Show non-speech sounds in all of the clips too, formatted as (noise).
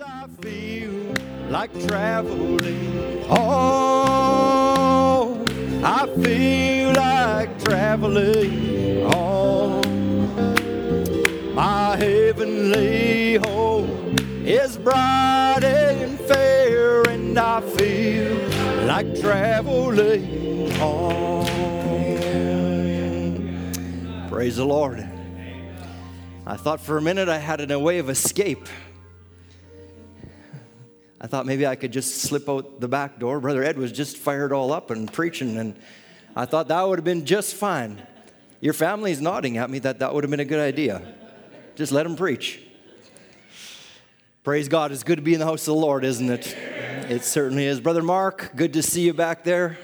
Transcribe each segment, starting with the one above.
I feel like traveling. Oh, I feel like traveling home. My heavenly home is bright and fair, and I feel like traveling home. Praise the Lord. I thought for a minute I had a way of escape. I thought maybe I could just slip out the back door. Brother Ed was just fired all up and preaching, and I thought that would have been just fine. Your family's nodding at me that that would have been a good idea. Just let him preach. Praise God. It's good to be in the house of the Lord, isn't it? It certainly is. Brother Mark, good to see you back there.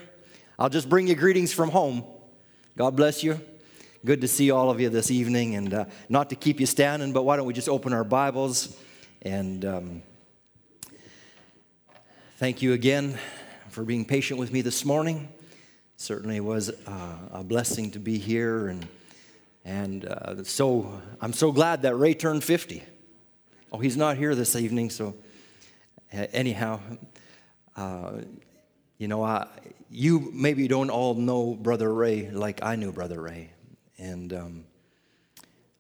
I'll just bring you greetings from home. God bless you. Good to see all of you this evening, and uh, not to keep you standing, but why don't we just open our Bibles and. Um, Thank you again for being patient with me this morning. Certainly was uh, a blessing to be here, and and uh, so I'm so glad that Ray turned 50. Oh, he's not here this evening, so anyhow, uh, you know, I, you maybe don't all know Brother Ray like I knew Brother Ray, and. Um,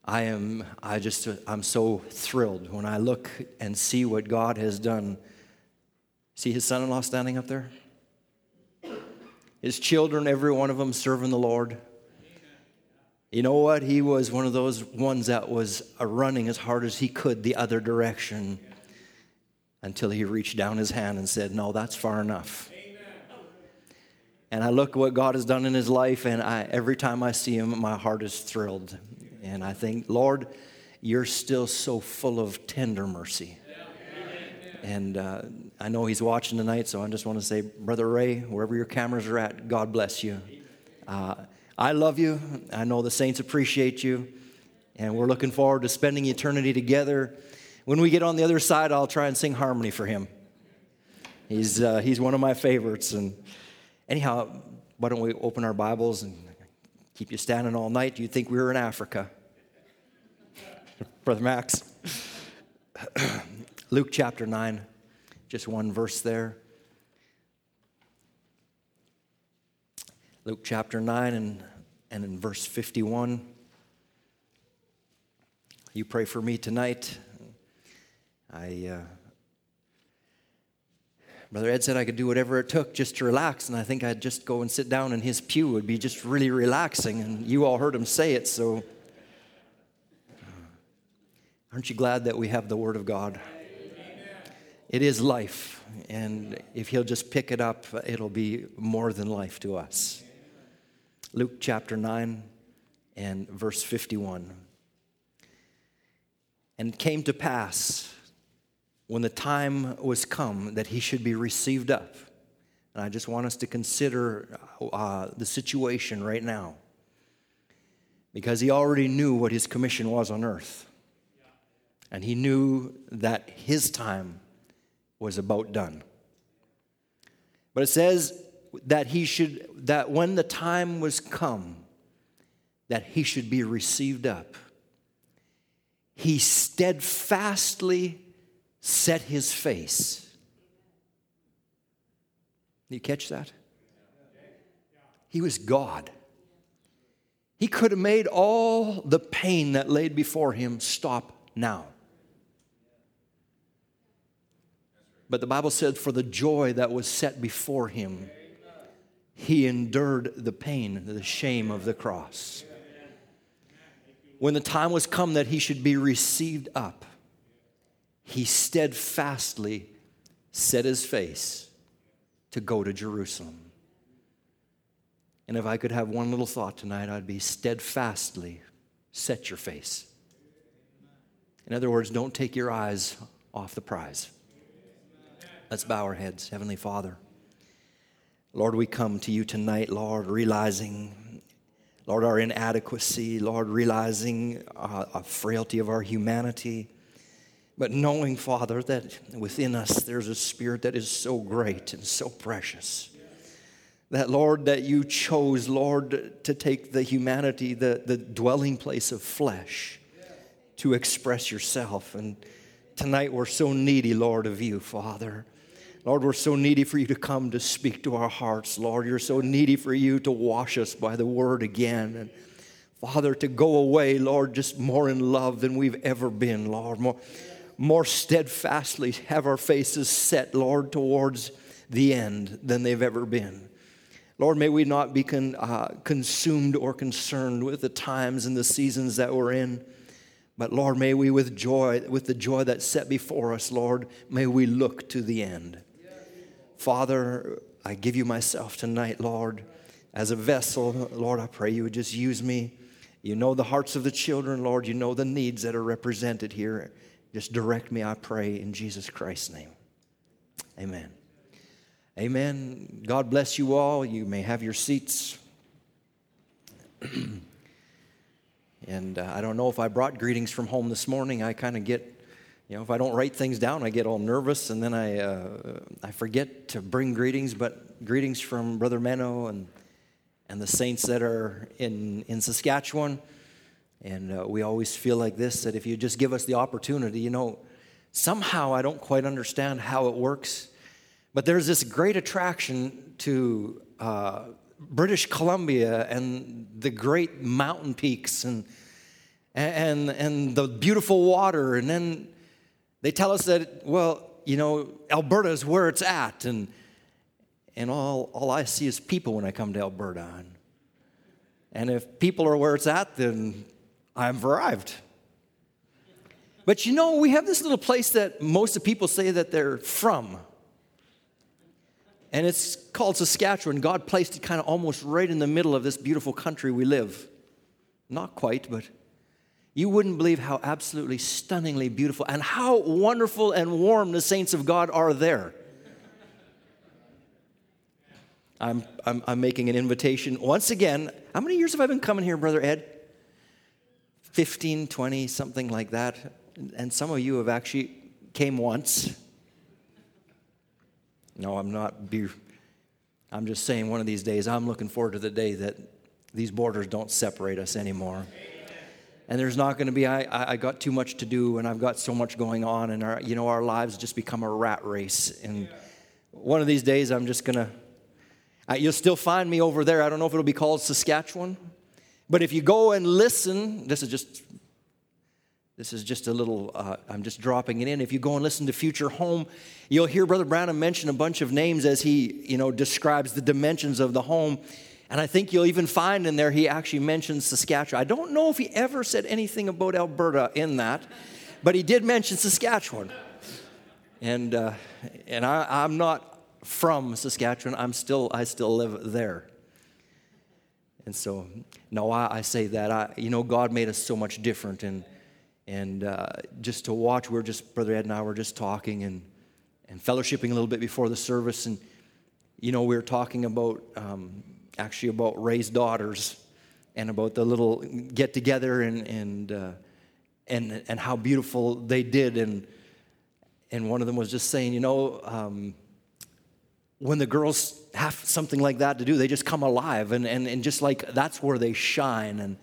I am, I just, I'm so thrilled when I look and see what God has done See his son in law standing up there? His children, every one of them serving the Lord. You know what? He was one of those ones that was running as hard as he could the other direction until he reached down his hand and said, No, that's far enough. And I look at what God has done in his life, and I, every time I see him, my heart is thrilled. And I think, Lord, you're still so full of tender mercy. And uh, I know he's watching tonight, so I just want to say, Brother Ray, wherever your cameras are at, God bless you. Uh, I love you. I know the saints appreciate you. And we're looking forward to spending eternity together. When we get on the other side, I'll try and sing harmony for him. He's, uh, he's one of my favorites. And anyhow, why don't we open our Bibles and keep you standing all night? Do you think we were in Africa? Brother Max. (clears throat) Luke chapter 9, just one verse there. Luke chapter 9 and, and in verse 51. You pray for me tonight. I, uh, Brother Ed said I could do whatever it took just to relax, and I think I'd just go and sit down in his pew. It would be just really relaxing, and you all heard him say it, so. Uh, aren't you glad that we have the Word of God? It is life. And if he'll just pick it up, it'll be more than life to us. Luke chapter 9 and verse 51. And it came to pass when the time was come that he should be received up. And I just want us to consider uh, the situation right now. Because he already knew what his commission was on earth. And he knew that his time was about done. But it says that he should, that when the time was come, that he should be received up. He steadfastly set his face. You catch that? He was God. He could have made all the pain that laid before him stop now. But the Bible said, for the joy that was set before him, he endured the pain, the shame of the cross. When the time was come that he should be received up, he steadfastly set his face to go to Jerusalem. And if I could have one little thought tonight, I'd be steadfastly set your face. In other words, don't take your eyes off the prize. Let's bow our heads. Heavenly Father, Lord, we come to you tonight, Lord, realizing, Lord, our inadequacy, Lord, realizing uh, a frailty of our humanity, but knowing, Father, that within us there's a spirit that is so great and so precious. That, Lord, that you chose, Lord, to take the humanity, the, the dwelling place of flesh, to express yourself. And tonight we're so needy, Lord, of you, Father. Lord, we're so needy for you to come to speak to our hearts. Lord, you're so needy for you to wash us by the word again. And Father, to go away, Lord, just more in love than we've ever been, Lord. More, more steadfastly have our faces set, Lord, towards the end than they've ever been. Lord, may we not be con, uh, consumed or concerned with the times and the seasons that we're in. But Lord, may we with joy, with the joy that's set before us, Lord, may we look to the end. Father, I give you myself tonight, Lord, as a vessel. Lord, I pray you would just use me. You know the hearts of the children, Lord. You know the needs that are represented here. Just direct me, I pray, in Jesus Christ's name. Amen. Amen. God bless you all. You may have your seats. (clears throat) and uh, I don't know if I brought greetings from home this morning. I kind of get, you know, if I don't write things down, I get all nervous and then I, uh, I forget to bring greetings. But greetings from Brother Menno and, and the saints that are in, in Saskatchewan. And uh, we always feel like this that if you just give us the opportunity, you know, somehow I don't quite understand how it works but there's this great attraction to uh, British Columbia and the great mountain peaks and, and, and the beautiful water. And then they tell us that, well, you know, Alberta is where it's at. And, and all, all I see is people when I come to Alberta. And, and if people are where it's at, then I've arrived. But you know, we have this little place that most of people say that they're from and it's called Saskatchewan. God placed it kind of almost right in the middle of this beautiful country we live. Not quite, but you wouldn't believe how absolutely stunningly beautiful and how wonderful and warm the saints of God are there. I'm, I'm, I'm making an invitation once again. How many years have I been coming here, Brother Ed? 15, 20, something like that. And some of you have actually came once. No, I'm not. Be, I'm just saying one of these days, I'm looking forward to the day that these borders don't separate us anymore. And there's not going to be, I, I got too much to do and I've got so much going on, and our, you know, our lives just become a rat race. And one of these days, I'm just going to, you'll still find me over there. I don't know if it'll be called Saskatchewan, but if you go and listen, this is just this is just a little, uh, I'm just dropping it in. If you go and listen to Future Home, you'll hear Brother Branham mention a bunch of names as he, you know, describes the dimensions of the home. And I think you'll even find in there he actually mentions Saskatchewan. I don't know if he ever said anything about Alberta in that, but he did mention Saskatchewan. And, uh, and I, I'm not from Saskatchewan. I'm still, I still live there. And so, no, I, I say that. I, you know, God made us so much different. And, and uh, just to watch, we are just, Brother Ed and I were just talking and, and fellowshipping a little bit before the service. And, you know, we were talking about um, actually about Ray's daughters and about the little get together and, and, uh, and, and how beautiful they did. And, and one of them was just saying, you know, um, when the girls have something like that to do, they just come alive. And, and, and just like that's where they shine. And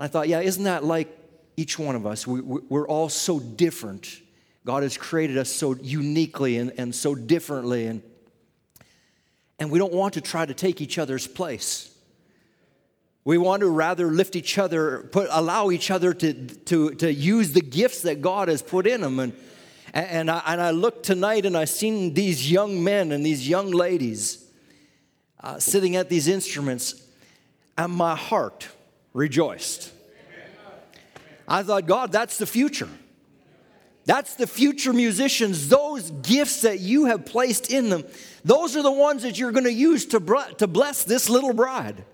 I thought, yeah, isn't that like each one of us. We, we're all so different. God has created us so uniquely and, and so differently. And, and we don't want to try to take each other's place. We want to rather lift each other, put, allow each other to, to, to use the gifts that God has put in them. And, and, I, and I looked tonight and I seen these young men and these young ladies uh, sitting at these instruments, and my heart rejoiced. I thought, God, that's the future. That's the future musicians. Those gifts that you have placed in them, those are the ones that you're going to use to, to bless this little bride.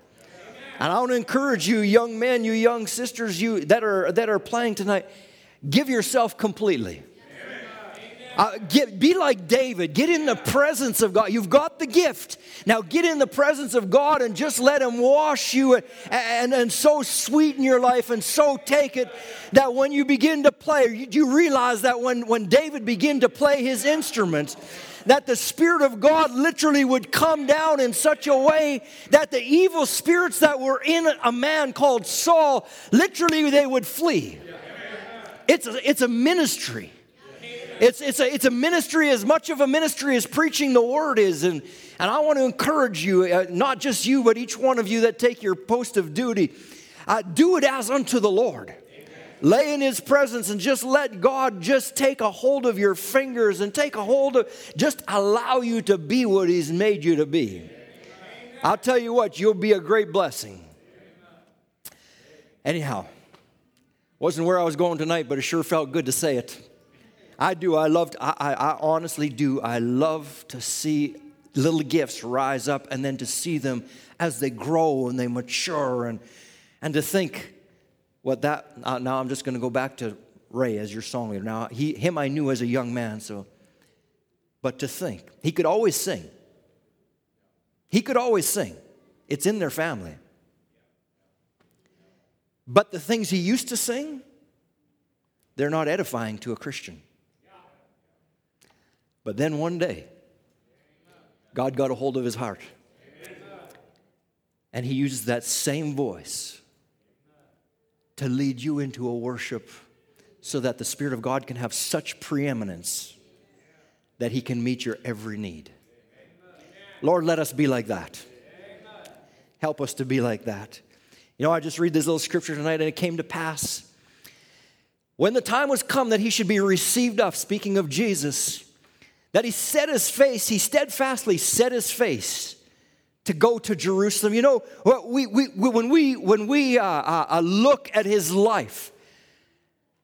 And I want to encourage you, young men, you young sisters, you that are that are playing tonight, give yourself completely. Uh, get, be like David. Get in the presence of God. You've got the gift. Now get in the presence of God and just let Him wash you and, and, and so sweeten your life and so take it that when you begin to play, you, you realize that when, when David began to play his instruments, that the Spirit of God literally would come down in such a way that the evil spirits that were in a man called Saul, literally they would flee. It's a, it's a ministry. It's, it's, a, it's a ministry as much of a ministry as preaching the word is. And, and I want to encourage you, uh, not just you, but each one of you that take your post of duty, uh, do it as unto the Lord. Lay in his presence and just let God just take a hold of your fingers and take a hold of, just allow you to be what he's made you to be. I'll tell you what, you'll be a great blessing. Anyhow, wasn't where I was going tonight, but it sure felt good to say it. I do. I love. I, I, I honestly do. I love to see little gifts rise up and then to see them as they grow and they mature and and to think what that. Uh, now I'm just going to go back to Ray as your song leader. Now he him I knew as a young man. So, but to think he could always sing. He could always sing. It's in their family. But the things he used to sing, they're not edifying to a Christian. But then one day, God got a hold of his heart. And he uses that same voice to lead you into a worship so that the Spirit of God can have such preeminence that he can meet your every need. Lord, let us be like that. Help us to be like that. You know, I just read this little scripture tonight, and it came to pass when the time was come that he should be received up, speaking of Jesus, that he set his face, he steadfastly set his face to go to Jerusalem. You know, we, we, when we, when we uh, uh, uh, look at his life,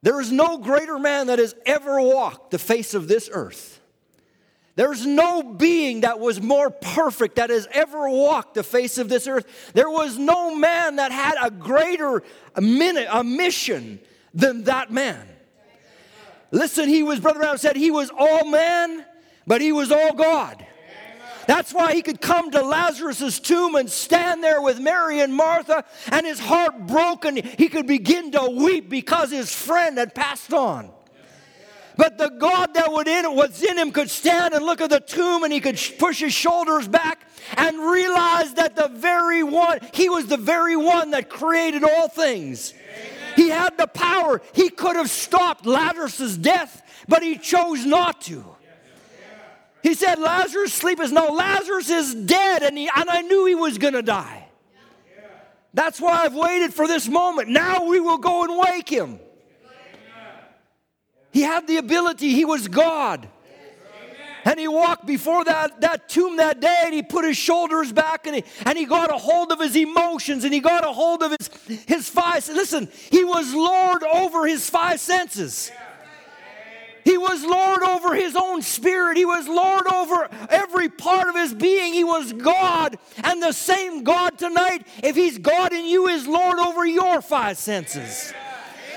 there is no greater man that has ever walked the face of this earth. There's no being that was more perfect that has ever walked the face of this earth. There was no man that had a greater minute, a mission than that man. Listen, he was, Brother Brown said, he was all man but he was all God. That's why he could come to Lazarus' tomb and stand there with Mary and Martha, and his heart broken. He could begin to weep because his friend had passed on. But the God that was in him could stand and look at the tomb and he could push his shoulders back and realize that the very one, he was the very one that created all things. He had the power. He could have stopped Lazarus' death, but he chose not to. He said, Lazarus sleepeth. No, Lazarus is dead, and, he, and I knew he was going to die. That's why I've waited for this moment. Now we will go and wake him. He had the ability, he was God. And he walked before that, that tomb that day and he put his shoulders back and he, and he got a hold of his emotions and he got a hold of his, his five. Listen, he was Lord over his five senses. He was Lord over his own spirit. He was Lord over every part of his being. He was God. And the same God tonight, if he's God in you, is Lord over your five senses.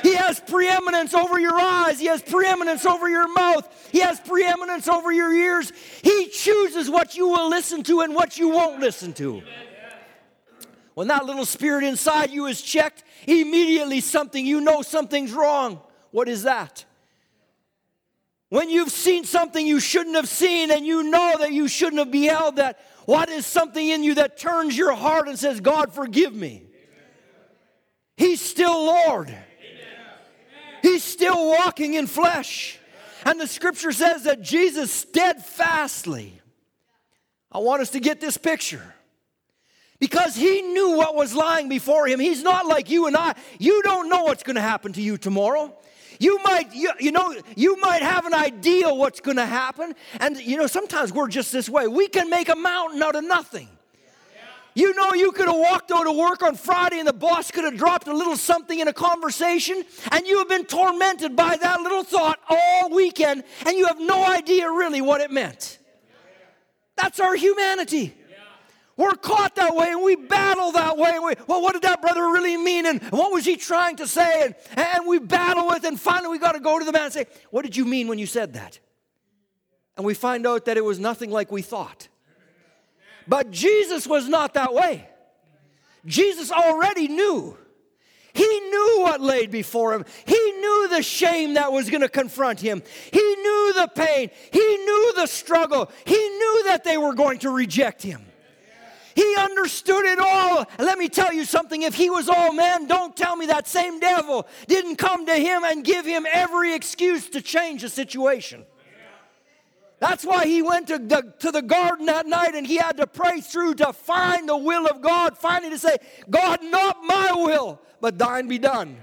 He has preeminence over your eyes. He has preeminence over your mouth. He has preeminence over your ears. He chooses what you will listen to and what you won't listen to. When that little spirit inside you is checked, immediately something, you know something's wrong. What is that? When you've seen something you shouldn't have seen and you know that you shouldn't have beheld that, what is something in you that turns your heart and says, God, forgive me? He's still Lord. He's still walking in flesh. And the scripture says that Jesus steadfastly, I want us to get this picture. Because he knew what was lying before him. He's not like you and I. You don't know what's going to happen to you tomorrow. You might, you, you know, you might have an idea what's going to happen. And, you know, sometimes we're just this way. We can make a mountain out of nothing. You know, you could have walked out to work on Friday and the boss could have dropped a little something in a conversation, and you have been tormented by that little thought all weekend, and you have no idea really what it meant. That's our humanity. We're caught that way and we battle that way. We, well, what did that brother really mean? And what was he trying to say? And, and we battle with, and finally we got to go to the man and say, What did you mean when you said that? And we find out that it was nothing like we thought. But Jesus was not that way. Jesus already knew. He knew what laid before him. He knew the shame that was going to confront him. He knew the pain. He knew the struggle. He knew that they were going to reject him. He understood it all. let me tell you something if he was all man, don't tell me that same devil didn't come to him and give him every excuse to change the situation. That's why he went to the, to the garden that night and he had to pray through to find the will of God, finally to say, God, not my will, but thine be done.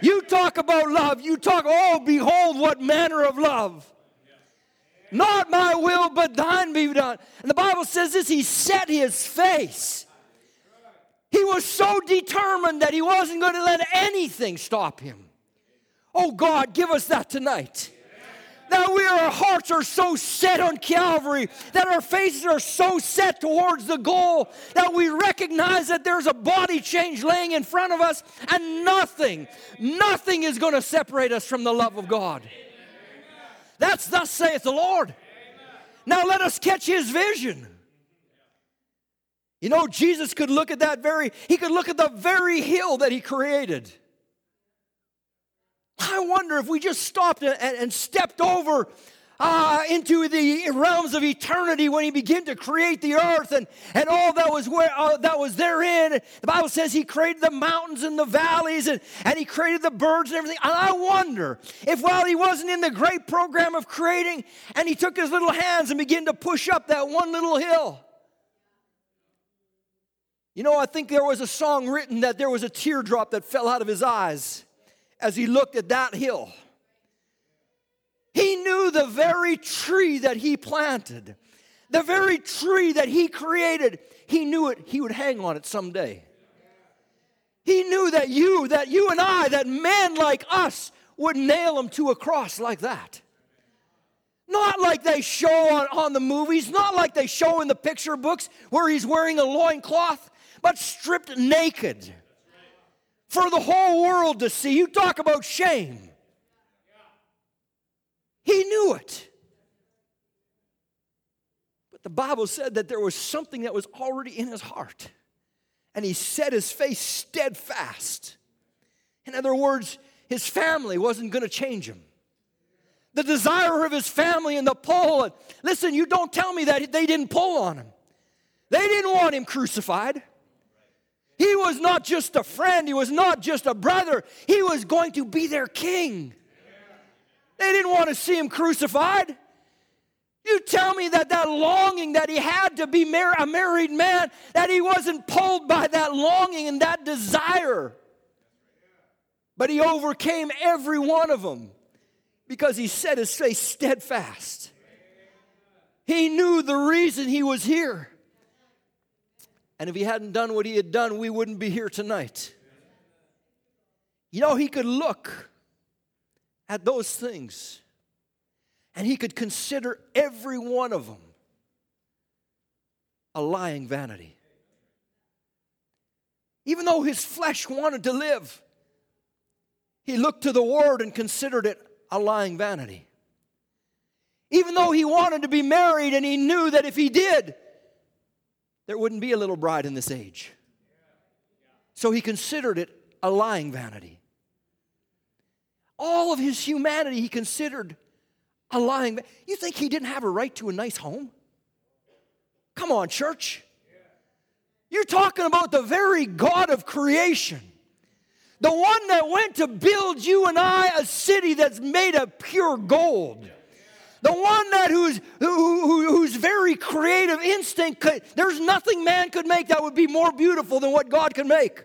You talk about love, you talk, oh, behold, what manner of love. Not my will, but thine be done. And the Bible says this He set his face. He was so determined that he wasn't going to let anything stop him. Oh God, give us that tonight. That we, our hearts are so set on Calvary, that our faces are so set towards the goal, that we recognize that there's a body change laying in front of us, and nothing, nothing is going to separate us from the love of God. That's thus saith the Lord. Now let us catch his vision. You know, Jesus could look at that very, he could look at the very hill that he created. I wonder if we just stopped and, and stepped over uh, into the realms of eternity when he began to create the earth and, and all that was where uh, that was therein. The Bible says he created the mountains and the valleys and, and he created the birds and everything. And I wonder if while he wasn't in the great program of creating and he took his little hands and began to push up that one little hill. You know, I think there was a song written that there was a teardrop that fell out of his eyes as he looked at that hill. He knew the very tree that he planted, the very tree that he created, he knew it, he would hang on it someday. He knew that you, that you and I, that men like us would nail him to a cross like that. Not like they show on, on the movies, not like they show in the picture books where he's wearing a loincloth, but stripped naked for the whole world to see. You talk about shame. He knew it. But the Bible said that there was something that was already in his heart. And he set his face steadfast. In other words, his family wasn't going to change him. The desire of his family and the pull. Listen, you don't tell me that they didn't pull on him. They didn't want him crucified. He was not just a friend, he was not just a brother, he was going to be their king. They didn't want to see him crucified. You tell me that that longing that he had to be mar- a married man, that he wasn't pulled by that longing and that desire. But he overcame every one of them because he set his face steadfast. He knew the reason he was here. And if he hadn't done what he had done, we wouldn't be here tonight. You know, he could look at those things and he could consider every one of them a lying vanity. Even though his flesh wanted to live, he looked to the word and considered it a lying vanity. Even though he wanted to be married and he knew that if he did, there wouldn't be a little bride in this age. So he considered it a lying vanity all of his humanity he considered a lying. You think he didn't have a right to a nice home? Come on, church. You're talking about the very God of creation. The one that went to build you and I a city that's made of pure gold. The one that whose, who, who, whose very creative instinct could, there's nothing man could make that would be more beautiful than what God can make.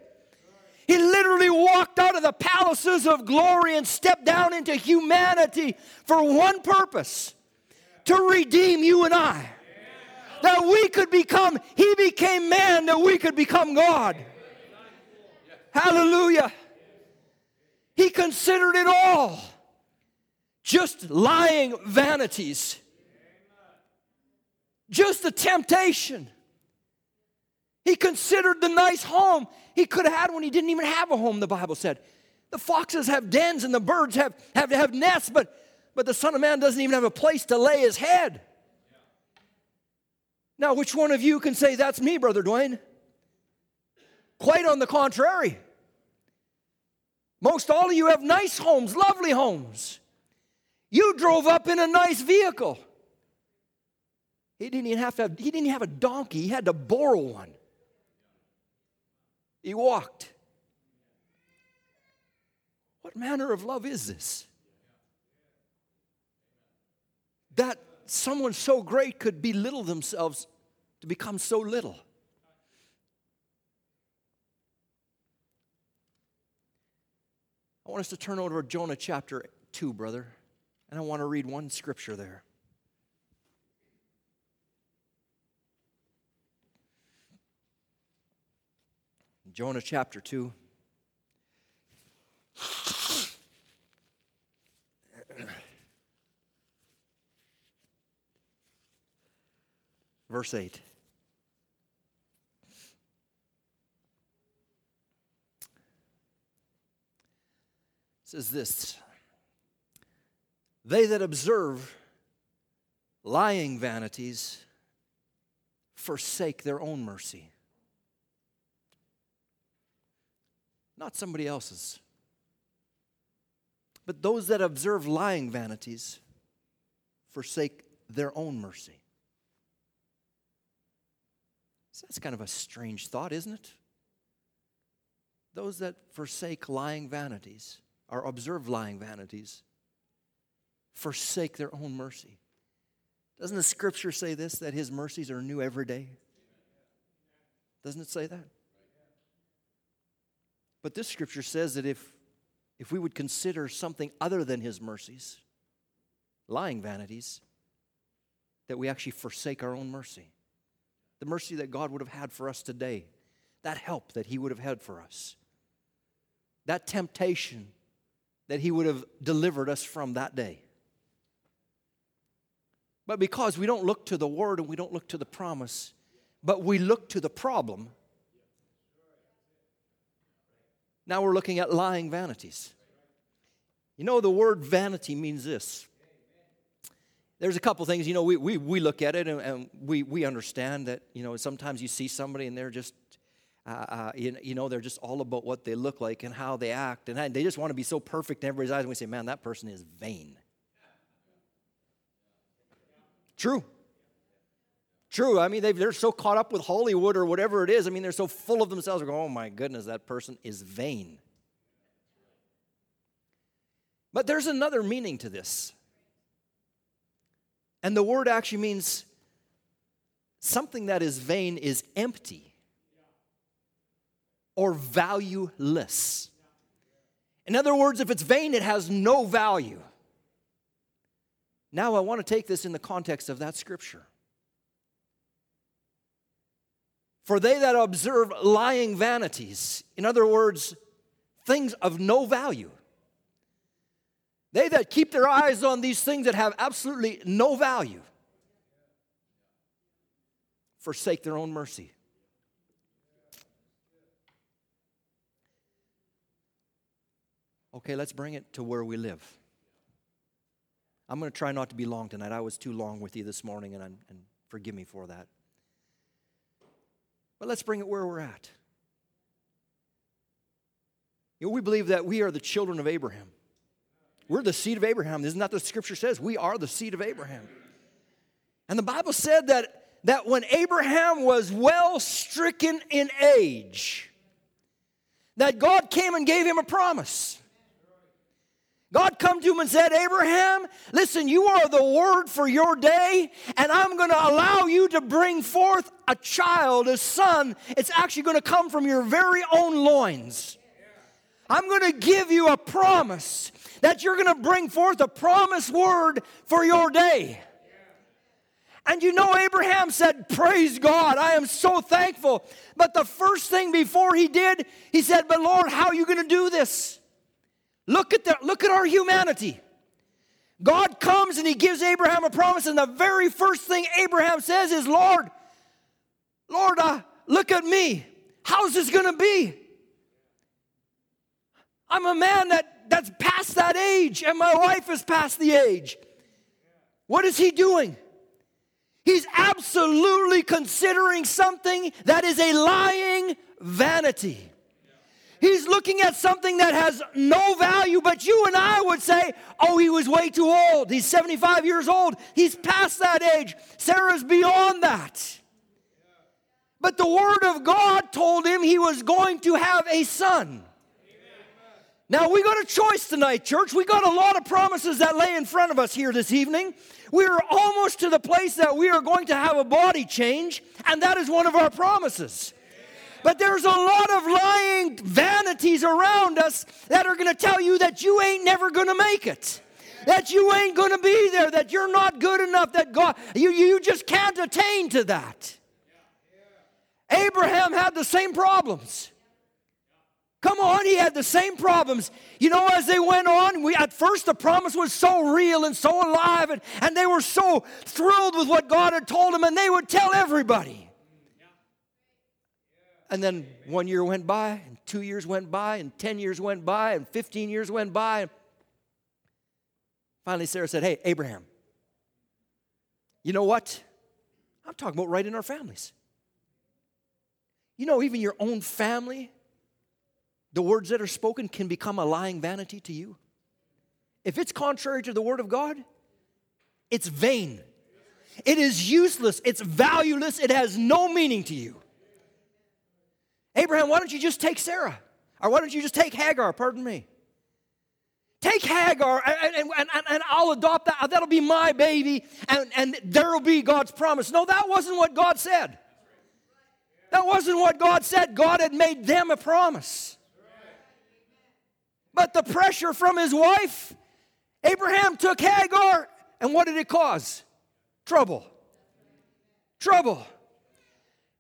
He literally walked out of the palaces of glory and stepped down into humanity for one purpose to redeem you and I. That we could become, He became man, that we could become God. Hallelujah. He considered it all just lying vanities, just a temptation. He considered the nice home he could have had when he didn't even have a home, the Bible said. The foxes have dens and the birds have, have, have nests, but, but the Son of Man doesn't even have a place to lay his head. Now, which one of you can say, That's me, Brother Dwayne? Quite on the contrary. Most all of you have nice homes, lovely homes. You drove up in a nice vehicle. He didn't even have to have, he didn't have a donkey, he had to borrow one. He walked. What manner of love is this? That someone so great could belittle themselves to become so little. I want us to turn over to Jonah chapter 2, brother, and I want to read one scripture there. Jonah chapter 2. Verse 8. says this They that observe lying vanities forsake their own mercy. Not somebody else's. But those that observe lying vanities forsake their own mercy. So that's kind of a strange thought, isn't it? Those that forsake lying vanities or observe lying vanities forsake their own mercy. Doesn't the scripture say this that his mercies are new every day? Doesn't it say that? But this scripture says that if, if we would consider something other than his mercies, lying vanities, that we actually forsake our own mercy. The mercy that God would have had for us today, that help that he would have had for us, that temptation that he would have delivered us from that day. But because we don't look to the word and we don't look to the promise, but we look to the problem, now we're looking at lying vanities. You know, the word vanity means this. There's a couple things, you know, we, we, we look at it and, and we, we understand that, you know, sometimes you see somebody and they're just, uh, uh, you, you, know, they're just all about what they look like and how they act. And they just want to be so perfect in everybody's eyes. And we say, man, that person is vain. True. True. I mean, they're so caught up with Hollywood or whatever it is. I mean, they're so full of themselves. They're going, oh my goodness, that person is vain. But there's another meaning to this. And the word actually means something that is vain is empty or valueless. In other words, if it's vain, it has no value. Now, I want to take this in the context of that scripture. For they that observe lying vanities, in other words, things of no value, they that keep their eyes on these things that have absolutely no value, forsake their own mercy. Okay, let's bring it to where we live. I'm going to try not to be long tonight. I was too long with you this morning, and, and forgive me for that. But let's bring it where we're at. You know, we believe that we are the children of Abraham. We're the seed of Abraham. Isn't that the scripture says? We are the seed of Abraham. And the Bible said that, that when Abraham was well stricken in age, that God came and gave him a promise. God come to him and said, Abraham, listen, you are the word for your day, and I'm going to allow you to bring forth a child, a son. It's actually going to come from your very own loins. I'm going to give you a promise that you're going to bring forth a promised word for your day. And you know, Abraham said, Praise God, I am so thankful. But the first thing before he did, he said, But Lord, how are you going to do this? Look at, the, look at our humanity. God comes and he gives Abraham a promise, and the very first thing Abraham says is, Lord, Lord, uh, look at me. How's this going to be? I'm a man that, that's past that age, and my wife is past the age. What is he doing? He's absolutely considering something that is a lying vanity. He's looking at something that has no value, but you and I would say, oh, he was way too old. He's 75 years old. He's past that age. Sarah's beyond that. But the Word of God told him he was going to have a son. Now, we got a choice tonight, church. We got a lot of promises that lay in front of us here this evening. We are almost to the place that we are going to have a body change, and that is one of our promises. But there's a lot of lying vanities around us that are going to tell you that you ain't never going to make it. That you ain't going to be there, that you're not good enough, that God, you, you just can't attain to that. Abraham had the same problems. Come on, he had the same problems. You know, as they went on, we, at first the promise was so real and so alive, and, and they were so thrilled with what God had told them, and they would tell everybody. And then one year went by, and two years went by, and 10 years went by, and 15 years went by. Finally, Sarah said, Hey, Abraham, you know what? I'm talking about right in our families. You know, even your own family the words that are spoken can become a lying vanity to you. If it's contrary to the Word of God, it's vain. It is useless. It's valueless. It has no meaning to you. Abraham, why don't you just take Sarah? Or why don't you just take Hagar? Pardon me. Take Hagar and, and, and, and I'll adopt that. That'll be my baby and, and there'll be God's promise. No, that wasn't what God said. That wasn't what God said. God had made them a promise. But the pressure from his wife, Abraham took Hagar, and what did it cause? Trouble. Trouble.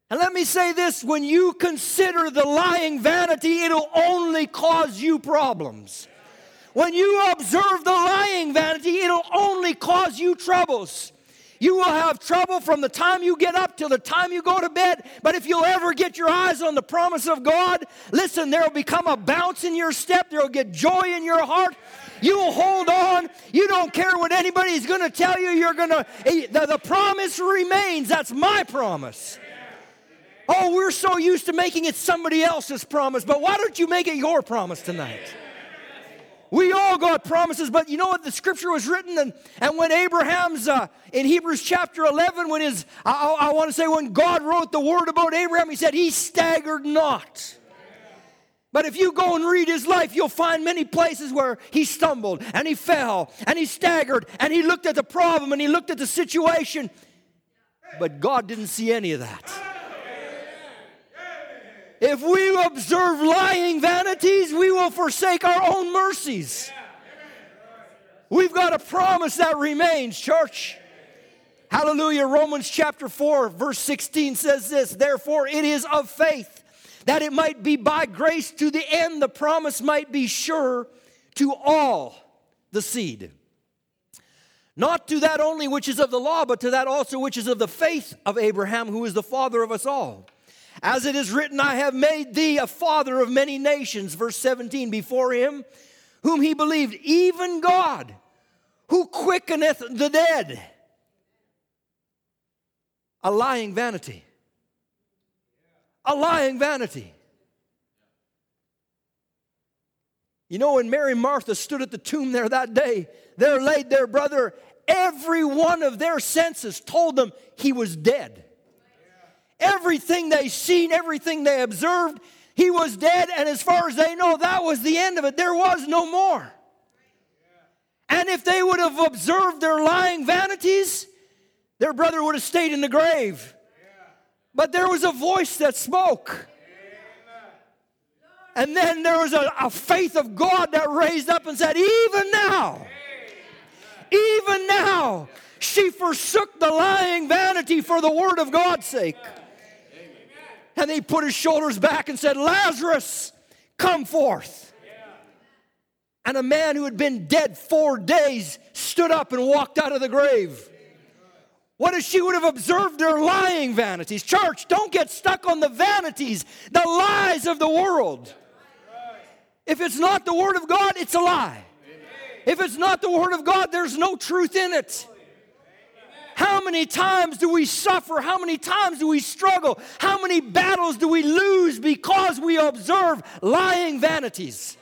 And let me say this when you consider the lying vanity, it'll only cause you problems. When you observe the lying vanity, it'll only cause you troubles. You will have trouble from the time you get up till the time you go to bed. But if you'll ever get your eyes on the promise of God, listen, there will become a bounce in your step. There will get joy in your heart. You will hold on. You don't care what anybody's going to tell you. You're going to, eh, the, the promise remains. That's my promise. Oh, we're so used to making it somebody else's promise, but why don't you make it your promise tonight? We all got promises, but you know what? The scripture was written, and, and when Abraham's, uh, in Hebrews chapter 11, when his, I, I want to say, when God wrote the word about Abraham, he said, He staggered not. But if you go and read his life, you'll find many places where he stumbled and he fell and he staggered and he looked at the problem and he looked at the situation. But God didn't see any of that. If we observe lying vanities, we will forsake our own mercies. We've got a promise that remains, church. Hallelujah. Romans chapter 4, verse 16 says this Therefore, it is of faith that it might be by grace to the end the promise might be sure to all the seed. Not to that only which is of the law, but to that also which is of the faith of Abraham, who is the father of us all. As it is written, I have made thee a father of many nations. Verse 17, before him, whom he believed, even God, who quickeneth the dead. A lying vanity. A lying vanity. You know, when Mary and Martha stood at the tomb there that day, there laid their brother, every one of their senses told them he was dead. Everything they seen, everything they observed, he was dead, and as far as they know, that was the end of it. There was no more. And if they would have observed their lying vanities, their brother would have stayed in the grave. But there was a voice that spoke. And then there was a, a faith of God that raised up and said, Even now, even now, she forsook the lying vanity for the word of God's sake. And he put his shoulders back and said, Lazarus, come forth. And a man who had been dead four days stood up and walked out of the grave. What if she would have observed their lying vanities? Church, don't get stuck on the vanities, the lies of the world. If it's not the Word of God, it's a lie. If it's not the Word of God, there's no truth in it. How many times do we suffer? How many times do we struggle? How many battles do we lose because we observe lying vanities?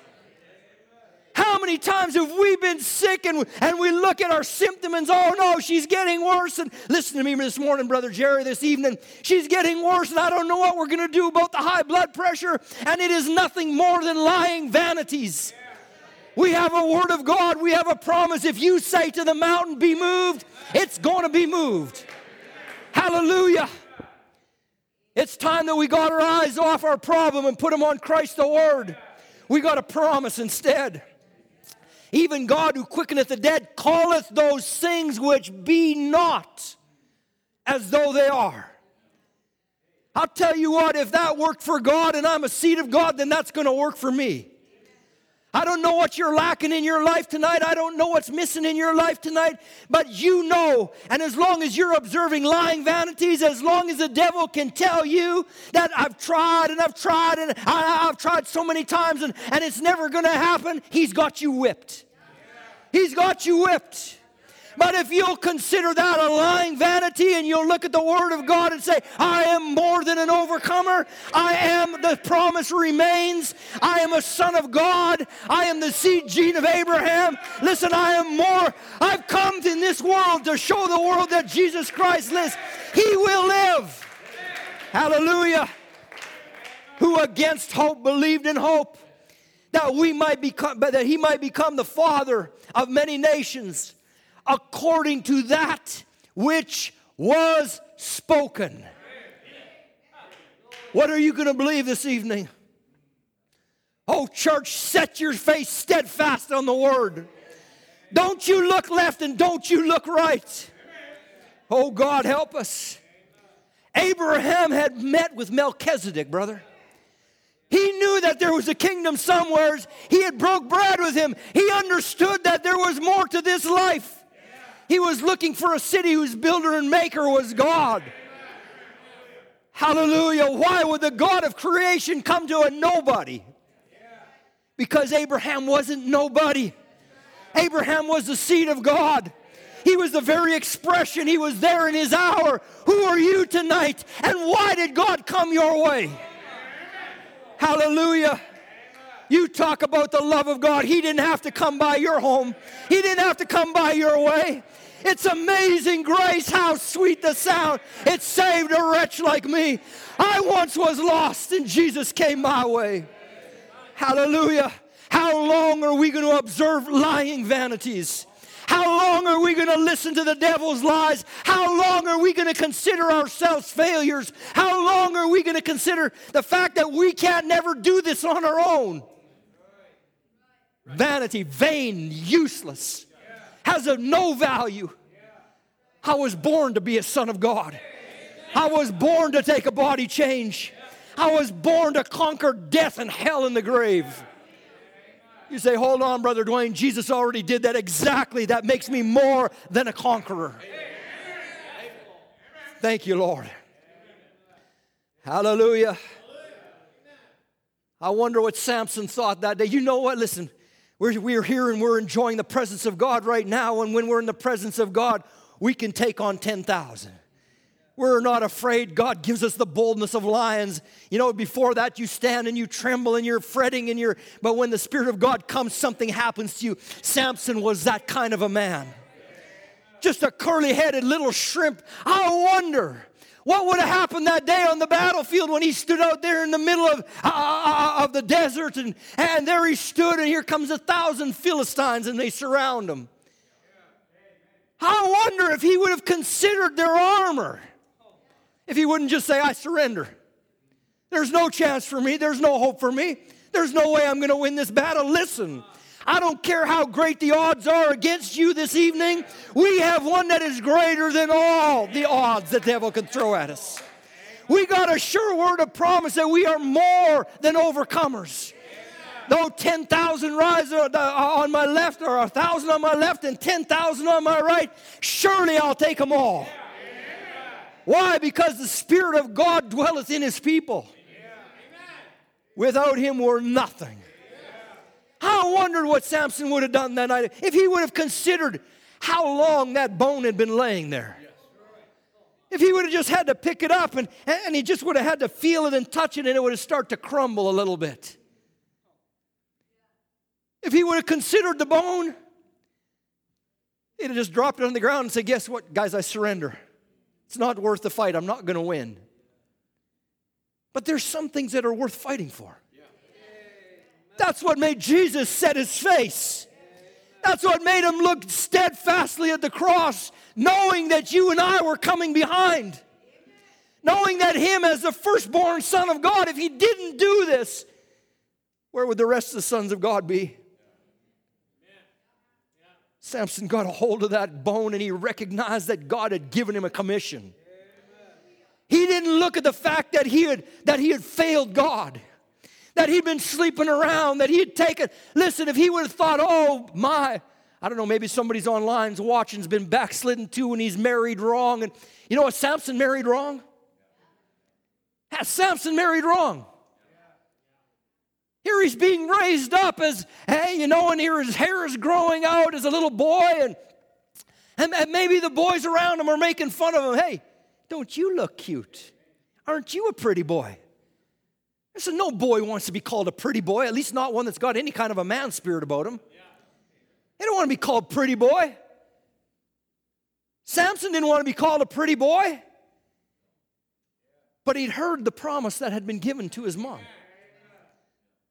How many times have we been sick and, and we look at our symptoms and, oh no, she's getting worse. And listen to me this morning, Brother Jerry, this evening. She's getting worse, and I don't know what we're going to do about the high blood pressure. And it is nothing more than lying vanities. We have a word of God, we have a promise. If you say to the mountain, be moved, it's going to be moved. Hallelujah. It's time that we got our eyes off our problem and put them on Christ the Word. We got a promise instead. Even God who quickeneth the dead calleth those things which be not as though they are. I'll tell you what, if that worked for God and I'm a seed of God, then that's going to work for me. I don't know what you're lacking in your life tonight. I don't know what's missing in your life tonight, but you know. And as long as you're observing lying vanities, as long as the devil can tell you that I've tried and I've tried and I, have tried so many times and, and it's never going to happen, he's got you whipped. He's got you whipped. But if you'll consider that a lying vanity and you'll look at the Word of God and say, I am more than an overcomer, I am, the promise remains, I am a son of God, I am the seed gene of Abraham. Listen, I am more. I've come in this world to show the world that Jesus Christ lives. He will live. Hallelujah. Who against hope believed in hope that we might become, that he might become the father of many nations according to that which was spoken. What are you going to believe this evening? Oh, church, set your face steadfast on the word. Don't you look left and don't you look right. Oh, God, help us. Abraham had met with Melchizedek, brother. He knew that there was a kingdom somewhere. He had broke bread with him. He understood that there was more to this life. He was looking for a city whose builder and maker was God. Hallelujah. Why would the God of creation come to a nobody? Because Abraham wasn't nobody. Abraham was the seed of God. He was the very expression. He was there in his hour. Who are you tonight? And why did God come your way? Hallelujah. You talk about the love of God. He didn't have to come by your home, He didn't have to come by your way. It's amazing grace, how sweet the sound. It saved a wretch like me. I once was lost, and Jesus came my way. Hallelujah. How long are we going to observe lying vanities? How long are we going to listen to the devil's lies? How long are we going to consider ourselves failures? How long are we going to consider the fact that we can't never do this on our own? Vanity, vain, useless has of no value. I was born to be a son of God. I was born to take a body change. I was born to conquer death and hell in the grave. You say, hold on, Brother Dwayne, Jesus already did that exactly. That makes me more than a conqueror. Thank you, Lord. Hallelujah. I wonder what Samson thought that day. You know what? Listen, we're, we're here and we're enjoying the presence of God right now. And when we're in the presence of God, we can take on 10,000. We're not afraid. God gives us the boldness of lions. You know, before that, you stand and you tremble and you're fretting and you're, but when the Spirit of God comes, something happens to you. Samson was that kind of a man. Just a curly headed little shrimp. I wonder what would have happened that day on the battlefield when he stood out there in the middle of, uh, uh, uh, of the desert and, and there he stood and here comes a thousand Philistines and they surround him? I wonder if he would have considered their armor. If he wouldn't just say, I surrender. There's no chance for me. There's no hope for me. There's no way I'm going to win this battle. Listen, I don't care how great the odds are against you this evening. We have one that is greater than all the odds the devil can throw at us. We got a sure word of promise that we are more than overcomers. Though 10,000 rise uh, uh, on my left, or a 1,000 on my left, and 10,000 on my right, surely I'll take them all. Why? Because the Spirit of God dwelleth in His people. Without Him, we're nothing. I wondered what Samson would have done that night if he would have considered how long that bone had been laying there. If he would have just had to pick it up and, and he just would have had to feel it and touch it and it would have started to crumble a little bit. If he would have considered the bone, he'd have just dropped it on the ground and said, Guess what, guys, I surrender. It's not worth the fight. I'm not going to win. But there's some things that are worth fighting for. That's what made Jesus set his face. That's what made him look steadfastly at the cross, knowing that you and I were coming behind. Knowing that him, as the firstborn son of God, if he didn't do this, where would the rest of the sons of God be? Samson got a hold of that bone and he recognized that God had given him a commission. He didn't look at the fact that he had, that he had failed God, that he'd been sleeping around, that he had taken. Listen, if he would have thought, oh my, I don't know, maybe somebody's online's watching's been backslidden too and he's married wrong. And you know what? Samson married wrong. Has Samson married wrong? Here he's being raised up as, hey, you know, and here his hair is growing out as a little boy, and, and, and maybe the boys around him are making fun of him. Hey, don't you look cute? Aren't you a pretty boy? Listen, no boy wants to be called a pretty boy, at least not one that's got any kind of a man spirit about him. They don't want to be called pretty boy. Samson didn't want to be called a pretty boy, but he'd heard the promise that had been given to his mom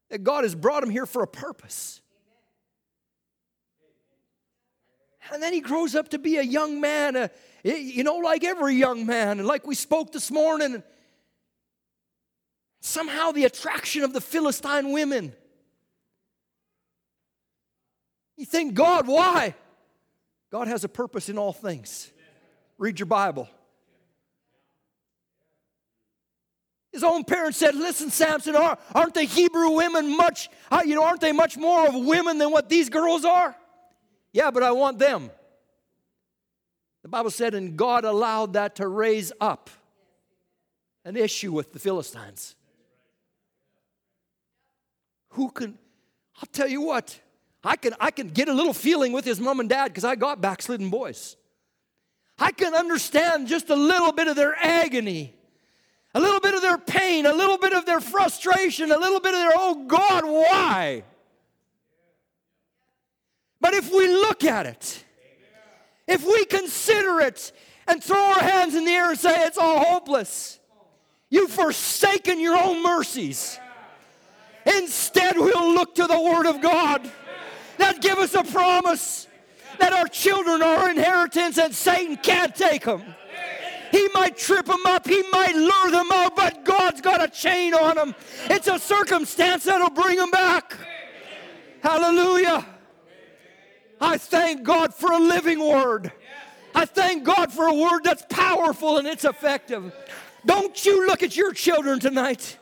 that God has brought him here for a purpose. And then he grows up to be a young man, a, you know, like every young man. And like we spoke this morning, somehow the attraction of the Philistine women. You think, God, why? God has a purpose in all things. Read your Bible. His own parents said, Listen, Samson, aren't the Hebrew women much, uh, you know, aren't they much more of women than what these girls are? Yeah, but I want them. The Bible said, and God allowed that to raise up an issue with the Philistines. Who can, I'll tell you what, I can, I can get a little feeling with his mom and dad because I got backslidden boys. I can understand just a little bit of their agony a little bit of their pain, a little bit of their frustration, a little bit of their, oh God, why? But if we look at it, if we consider it and throw our hands in the air and say it's all hopeless, you've forsaken your own mercies. Instead, we'll look to the Word of God that give us a promise that our children are our inheritance and Satan can't take them. He might trip them up, he might lure them out, but God's got a chain on them. It's a circumstance that'll bring them back. Hallelujah. I thank God for a living word. I thank God for a word that's powerful and it's effective. Don't you look at your children tonight.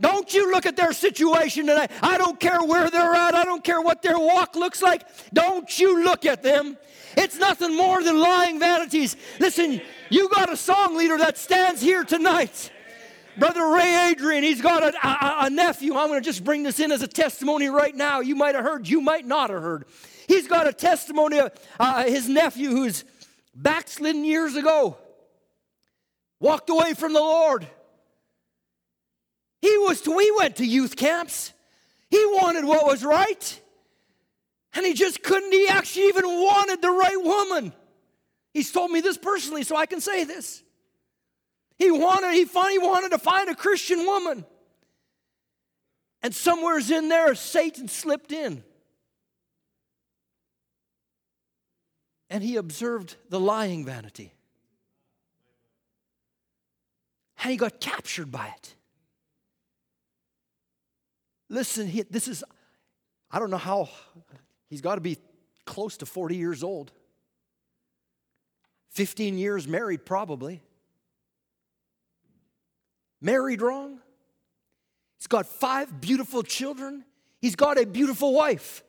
Don't you look at their situation today. I don't care where they're at. I don't care what their walk looks like. Don't you look at them. It's nothing more than lying vanities. Listen, you got a song leader that stands here tonight. Brother Ray Adrian, he's got a, a, a nephew. I'm going to just bring this in as a testimony right now. You might have heard, you might not have heard. He's got a testimony of uh, his nephew who's backslidden years ago, walked away from the Lord. He was, we went to youth camps. He wanted what was right. And he just couldn't, he actually even wanted the right woman. He's told me this personally, so I can say this. He wanted, he finally wanted to find a Christian woman. And somewhere's in there, Satan slipped in. And he observed the lying vanity. And he got captured by it. Listen, he, this is, I don't know how, he's got to be close to 40 years old. 15 years married, probably. Married wrong. He's got five beautiful children. He's got a beautiful wife.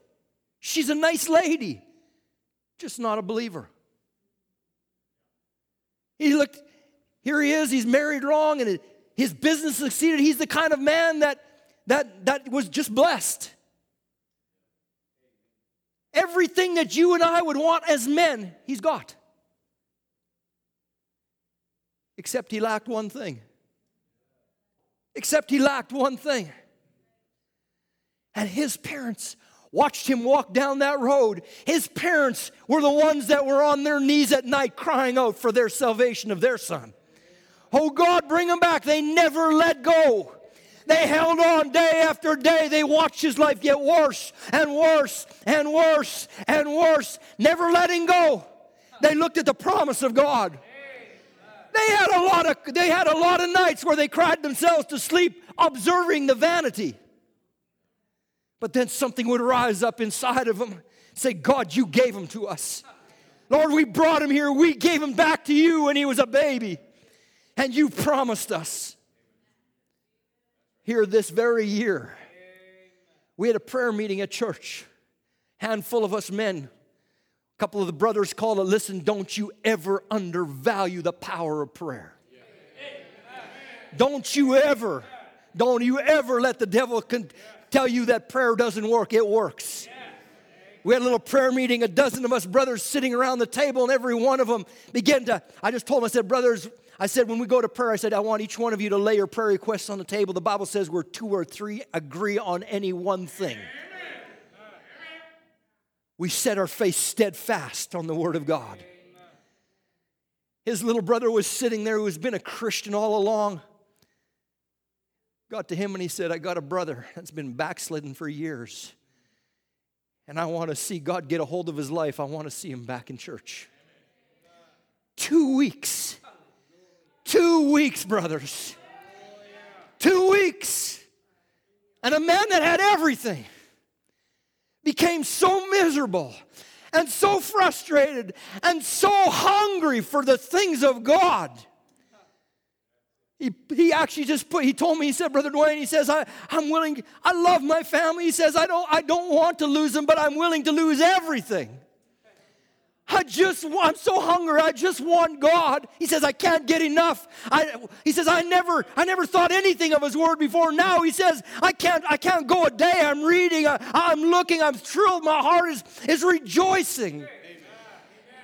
She's a nice lady, just not a believer. He looked, here he is, he's married wrong, and his business succeeded. He's the kind of man that, that, that was just blessed. Everything that you and I would want as men, he's got. Except he lacked one thing. Except he lacked one thing. And his parents watched him walk down that road. His parents were the ones that were on their knees at night crying out for their salvation of their son. Oh God, bring him back. They never let go. They held on day after day. They watched his life get worse and worse and worse and worse, never letting go. They looked at the promise of God. They had a lot of they had a lot of nights where they cried themselves to sleep observing the vanity. But then something would rise up inside of them. Say, God, you gave him to us. Lord, we brought him here. We gave him back to you when he was a baby. And you promised us. Here this very year, we had a prayer meeting at church. Handful of us men. A couple of the brothers called it, listen, don't you ever undervalue the power of prayer. Don't you ever, don't you ever let the devil con- tell you that prayer doesn't work. It works. We had a little prayer meeting, a dozen of us brothers sitting around the table, and every one of them began to. I just told them, I said, Brothers, I said, when we go to prayer, I said, I want each one of you to lay your prayer requests on the table. The Bible says where two or three agree on any one thing. We set our face steadfast on the Word of God. His little brother was sitting there who has been a Christian all along got to him and he said, I got a brother that's been backslidden for years. And I want to see God get a hold of his life. I want to see him back in church. Two weeks. Two weeks, brothers. Two weeks. And a man that had everything became so miserable and so frustrated and so hungry for the things of God he, he actually just put, he told me, he said, Brother Dwayne, he says, I, I'm willing, I love my family. He says, I don't, I don't want to lose them, but I'm willing to lose everything. I just, I'm so hungry. I just want God. He says, I can't get enough. I, he says, I never, I never thought anything of His Word before. Now He says, I can't, I can't go a day. I'm reading. I, am looking. I'm thrilled. My heart is, is rejoicing.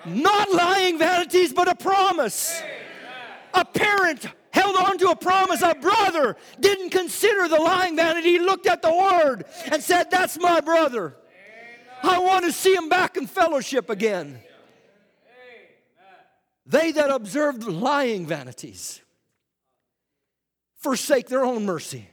Amen. Not lying vanities, but a promise. Amen. A parent held on to a promise. A brother didn't consider the lying vanity. He looked at the word and said, That's my brother. I want to see him back in fellowship again. They that observe lying vanities forsake their own mercy.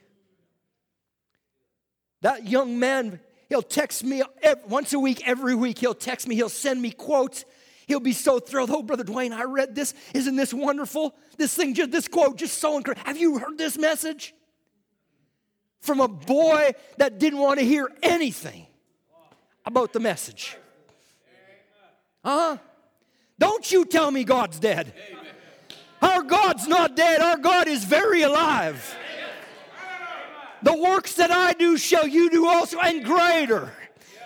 That young man, he'll text me once a week, every week. He'll text me, he'll send me quotes He'll be so thrilled. Oh, Brother Dwayne, I read this. Isn't this wonderful? This thing, just this quote, just so incredible. Have you heard this message? From a boy that didn't want to hear anything about the message. Huh? Don't you tell me God's dead. Our God's not dead. Our God is very alive. The works that I do shall you do also, and greater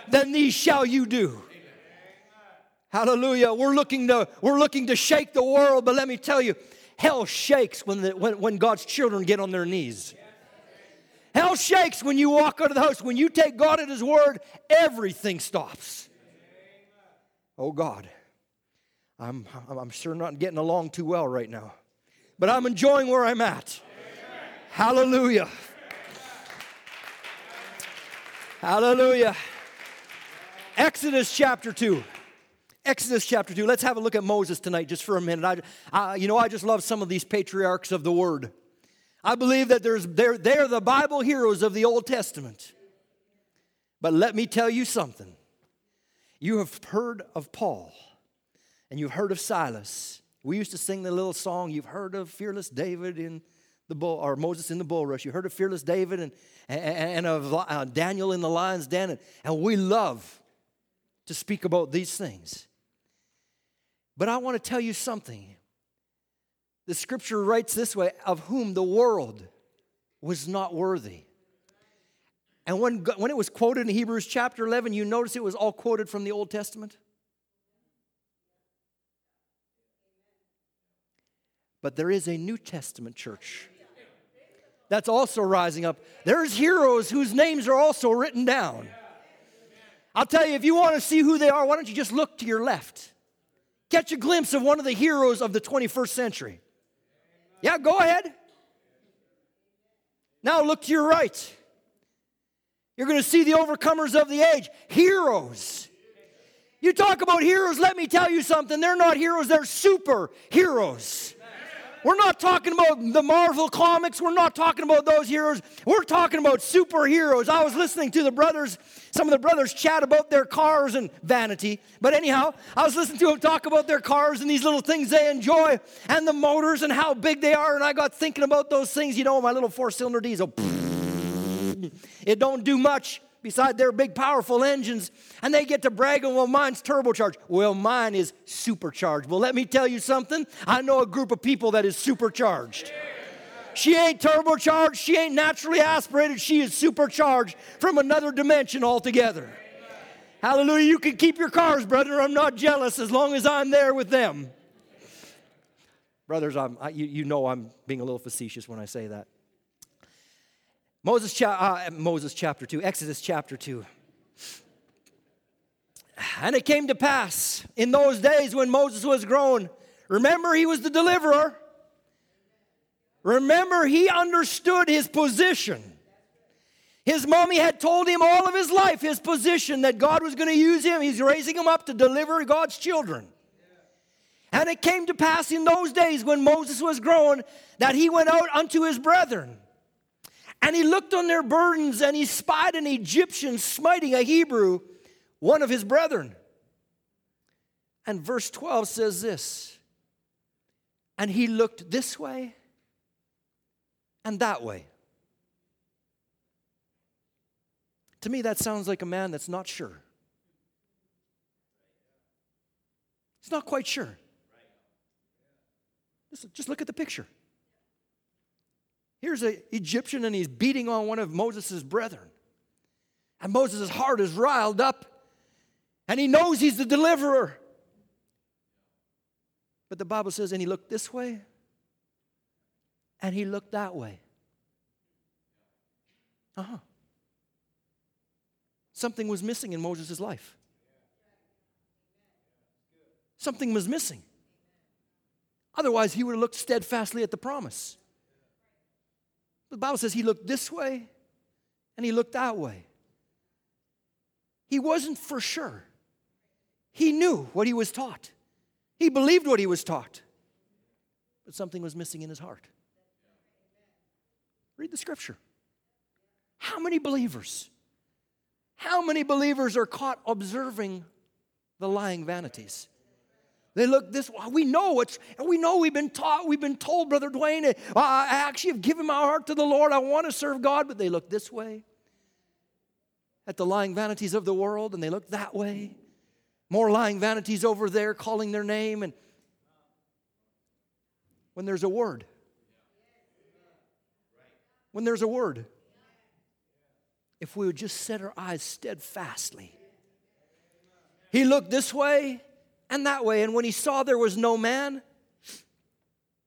than these shall you do. Hallelujah. We're looking to, we're looking to shake the world, but let me tell you, hell shakes when, the, when, when God's children get on their knees. Hell shakes when you walk out of the house. When you take God at His word, everything stops. Oh God, I'm, I'm sure not getting along too well right now, but I'm enjoying where I'm at. Hallelujah. Hallelujah. Exodus chapter 2. Exodus chapter 2. Let's have a look at Moses tonight just for a minute. I, I, you know, I just love some of these patriarchs of the word. I believe that there's, they're, they're the Bible heroes of the Old Testament. But let me tell you something. You have heard of Paul and you've heard of Silas. We used to sing the little song, you've heard of fearless David in the bull, or Moses in the bulrush. You heard of fearless David and, and, and of uh, Daniel in the lion's den. And, and we love to speak about these things. But I want to tell you something. The scripture writes this way of whom the world was not worthy. And when, when it was quoted in Hebrews chapter 11, you notice it was all quoted from the Old Testament? But there is a New Testament church that's also rising up. There's heroes whose names are also written down. I'll tell you, if you want to see who they are, why don't you just look to your left? Catch a glimpse of one of the heroes of the 21st century. Yeah, go ahead. Now look to your right. You're going to see the overcomers of the age, heroes. You talk about heroes, let me tell you something. They're not heroes, they're superheroes. We're not talking about the Marvel comics. We're not talking about those heroes. We're talking about superheroes. I was listening to the brothers, some of the brothers chat about their cars and vanity. But anyhow, I was listening to them talk about their cars and these little things they enjoy and the motors and how big they are. And I got thinking about those things. You know, my little four cylinder diesel, it don't do much beside their big powerful engines and they get to bragging well mine's turbocharged well mine is supercharged well let me tell you something i know a group of people that is supercharged she ain't turbocharged she ain't naturally aspirated she is supercharged from another dimension altogether hallelujah you can keep your cars brother i'm not jealous as long as i'm there with them brothers I'm, I, you, you know i'm being a little facetious when i say that Moses, cha- uh, Moses chapter 2, Exodus chapter 2. And it came to pass in those days when Moses was grown. Remember, he was the deliverer. Remember, he understood his position. His mommy had told him all of his life his position that God was going to use him. He's raising him up to deliver God's children. And it came to pass in those days when Moses was grown that he went out unto his brethren. And he looked on their burdens and he spied an Egyptian smiting a Hebrew, one of his brethren. And verse 12 says this And he looked this way and that way. To me, that sounds like a man that's not sure. He's not quite sure. Just, look at the picture. Here's an Egyptian and he's beating on one of Moses' brethren. And Moses' heart is riled up and he knows he's the deliverer. But the Bible says, and he looked this way and he looked that way. Uh huh. Something was missing in Moses' life. Something was missing. Otherwise, he would have looked steadfastly at the promise. The Bible says he looked this way and he looked that way. He wasn't for sure. He knew what he was taught, he believed what he was taught, but something was missing in his heart. Read the scripture. How many believers? How many believers are caught observing the lying vanities? They look this way. We know it's, and we know we've been taught, we've been told, Brother Dwayne, I actually have given my heart to the Lord. I want to serve God, but they look this way at the lying vanities of the world, and they look that way. More lying vanities over there calling their name, and when there's a word, when there's a word, if we would just set our eyes steadfastly. He looked this way, and that way. And when he saw there was no man,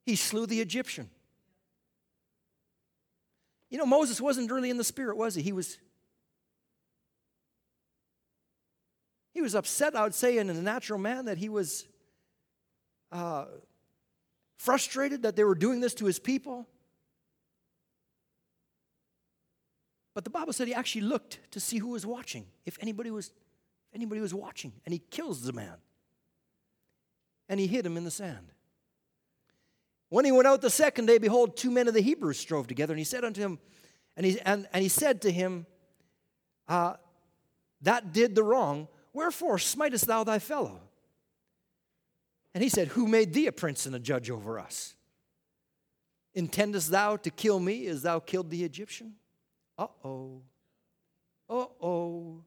he slew the Egyptian. You know, Moses wasn't really in the spirit, was he? He was. He was upset, I would say, in a natural man that he was uh, frustrated that they were doing this to his people. But the Bible said he actually looked to see who was watching, if anybody was, if anybody was watching, and he kills the man and he hid him in the sand. When he went out the second day, behold, two men of the Hebrews strove together, and he said unto him, and he, and, and he said to him, uh, That did the wrong, wherefore smitest thou thy fellow? And he said, Who made thee a prince and a judge over us? Intendest thou to kill me as thou killed the Egyptian? Uh oh. Uh oh.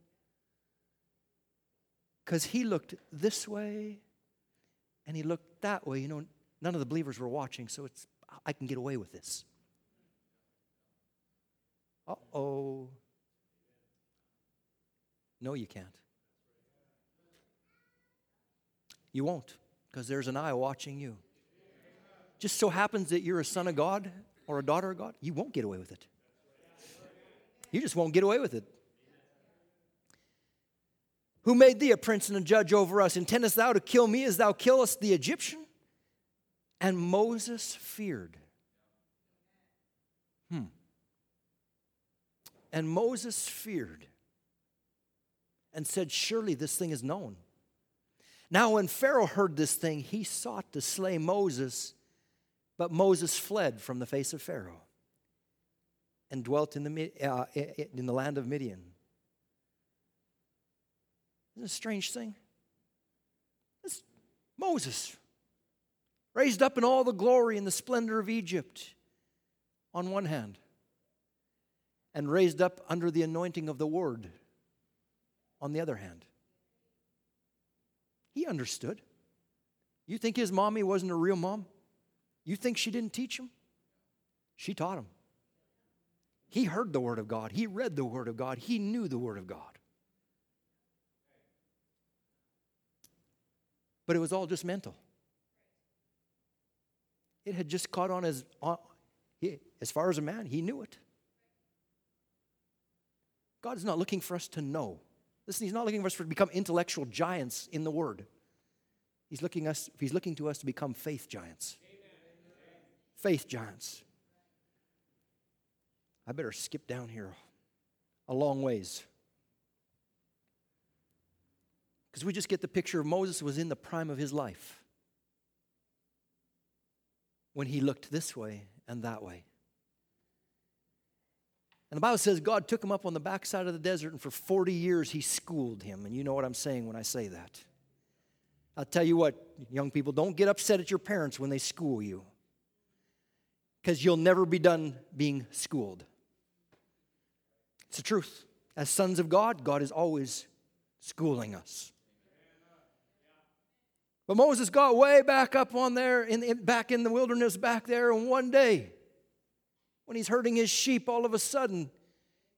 Because he looked this way and he looked that way. You know, none of the believers were watching, so it's I can get away with this. Uh oh. No, you can't. You won't, because there's an eye watching you. Just so happens that you're a son of God or a daughter of God, you won't get away with it. You just won't get away with it who made thee a prince and a judge over us? Intendest thou to kill me as thou killest the Egyptian? And Moses feared. Hmm. And Moses feared and said, Surely this thing is known. Now, when Pharaoh heard this thing, he sought to slay Moses, but Moses fled from the face of Pharaoh and dwelt in the, uh, in the land of Midian. Isn't a strange thing? It's Moses, raised up in all the glory and the splendor of Egypt, on one hand, and raised up under the anointing of the word on the other hand. He understood. You think his mommy wasn't a real mom? You think she didn't teach him? She taught him. He heard the Word of God. He read the Word of God. He knew the Word of God. But it was all just mental. It had just caught on as, as far as a man, he knew it. God is not looking for us to know. Listen, He's not looking for us to become intellectual giants in the Word. He's looking, us, he's looking to us to become faith giants. Faith giants. I better skip down here a long ways. Because we just get the picture of Moses was in the prime of his life when he looked this way and that way. And the Bible says God took him up on the backside of the desert, and for 40 years he schooled him. And you know what I'm saying when I say that. I'll tell you what, young people, don't get upset at your parents when they school you, because you'll never be done being schooled. It's the truth. As sons of God, God is always schooling us. But Moses got way back up on there, in, in, back in the wilderness back there, and one day, when he's herding his sheep, all of a sudden,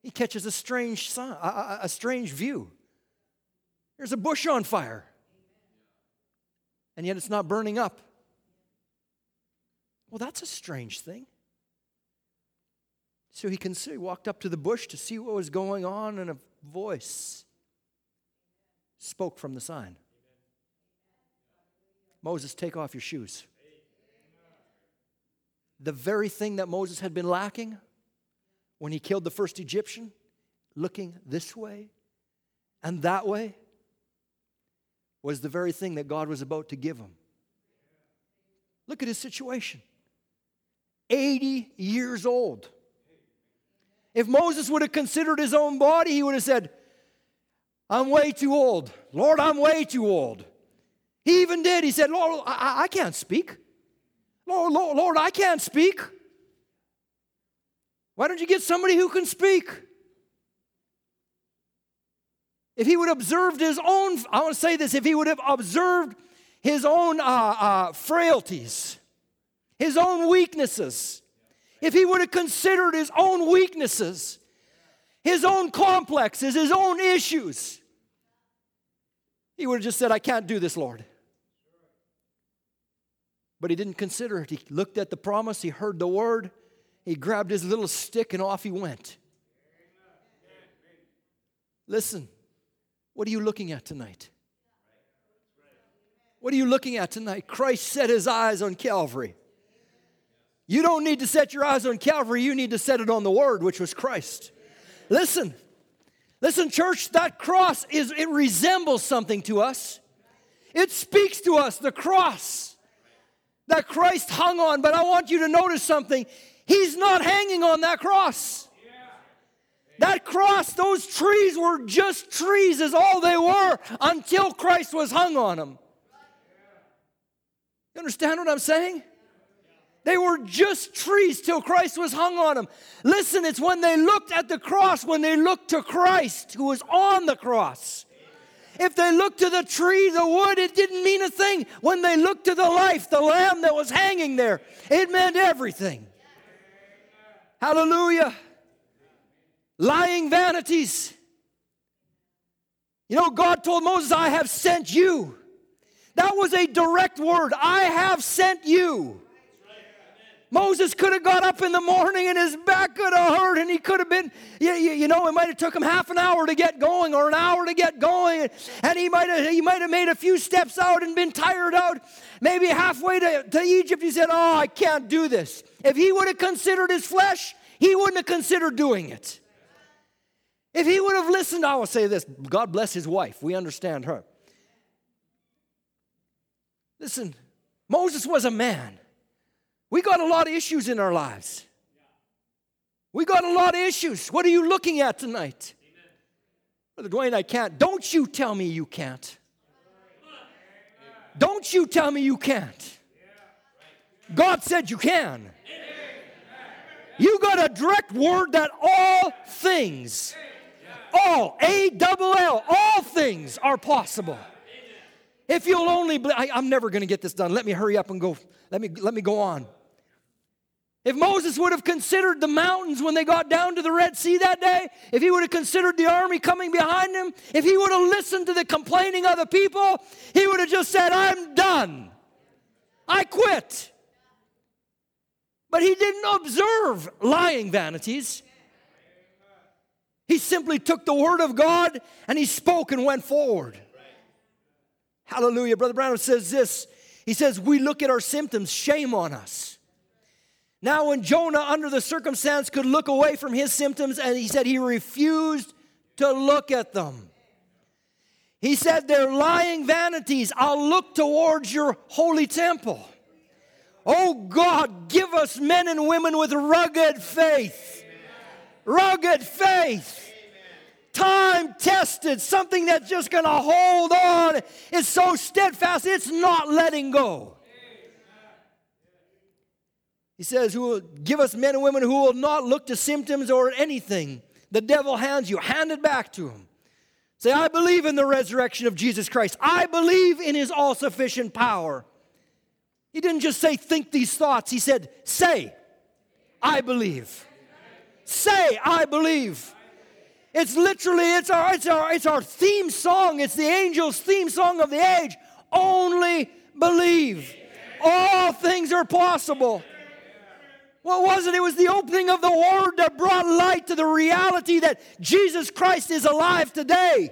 he catches a strange sign, a, a strange view. There's a bush on fire, and yet it's not burning up. Well, that's a strange thing. So he considered, walked up to the bush to see what was going on, and a voice spoke from the sign Moses, take off your shoes. The very thing that Moses had been lacking when he killed the first Egyptian, looking this way and that way, was the very thing that God was about to give him. Look at his situation 80 years old. If Moses would have considered his own body, he would have said, I'm way too old. Lord, I'm way too old. He even did. He said, Lord, I, I can't speak. Lord, Lord, Lord, I can't speak. Why don't you get somebody who can speak? If he would have observed his own, I want to say this, if he would have observed his own uh, uh, frailties, his own weaknesses, if he would have considered his own weaknesses, his own complexes, his own issues, he would have just said, I can't do this, Lord. But he didn't consider it. He looked at the promise, he heard the word, he grabbed his little stick, and off he went. Listen, what are you looking at tonight? What are you looking at tonight? Christ set his eyes on Calvary. You don't need to set your eyes on Calvary, you need to set it on the Word, which was Christ. Listen, listen, church, that cross is, it resembles something to us. It speaks to us, the cross that Christ hung on. But I want you to notice something. He's not hanging on that cross. That cross, those trees were just trees, is all they were until Christ was hung on them. You understand what I'm saying? They were just trees till Christ was hung on them. Listen, it's when they looked at the cross, when they looked to Christ who was on the cross. If they looked to the tree, the wood, it didn't mean a thing. When they looked to the life, the lamb that was hanging there, it meant everything. Hallelujah. Lying vanities. You know, God told Moses, I have sent you. That was a direct word. I have sent you. Moses could have got up in the morning and his back could have hurt and he could have been, you, you know, it might have took him half an hour to get going or an hour to get going. And he might have, he might have made a few steps out and been tired out. Maybe halfway to, to Egypt, he said, Oh, I can't do this. If he would have considered his flesh, he wouldn't have considered doing it. If he would have listened, I will say this God bless his wife. We understand her. Listen, Moses was a man. We got a lot of issues in our lives. We got a lot of issues. What are you looking at tonight? Brother Dwayne, I can't. Don't you tell me you can't. Don't you tell me you can't. God said you can. You got a direct word that all things, all, A double L, all things are possible. If you'll only, I, I'm never going to get this done. Let me hurry up and go. Let me, let me go on. If Moses would have considered the mountains when they got down to the Red Sea that day, if he would have considered the army coming behind him, if he would have listened to the complaining of the people, he would have just said, I'm done. I quit. But he didn't observe lying vanities. He simply took the word of God and he spoke and went forward. Hallelujah. Brother Brown says this. He says, We look at our symptoms, shame on us. Now, when Jonah, under the circumstance, could look away from his symptoms, and he said he refused to look at them. He said, They're lying vanities. I'll look towards your holy temple. Oh God, give us men and women with rugged faith. Rugged faith. Time tested, something that's just gonna hold on. It's so steadfast, it's not letting go. He says, Who will give us men and women who will not look to symptoms or anything the devil hands you, hand it back to him. Say, I believe in the resurrection of Jesus Christ. I believe in his all sufficient power. He didn't just say, think these thoughts. He said, say, I believe. Say, I believe. It's literally, it's our, it's our, it's our theme song. It's the angel's theme song of the age. Only believe. All things are possible. What was it? It was the opening of the Word that brought light to the reality that Jesus Christ is alive today,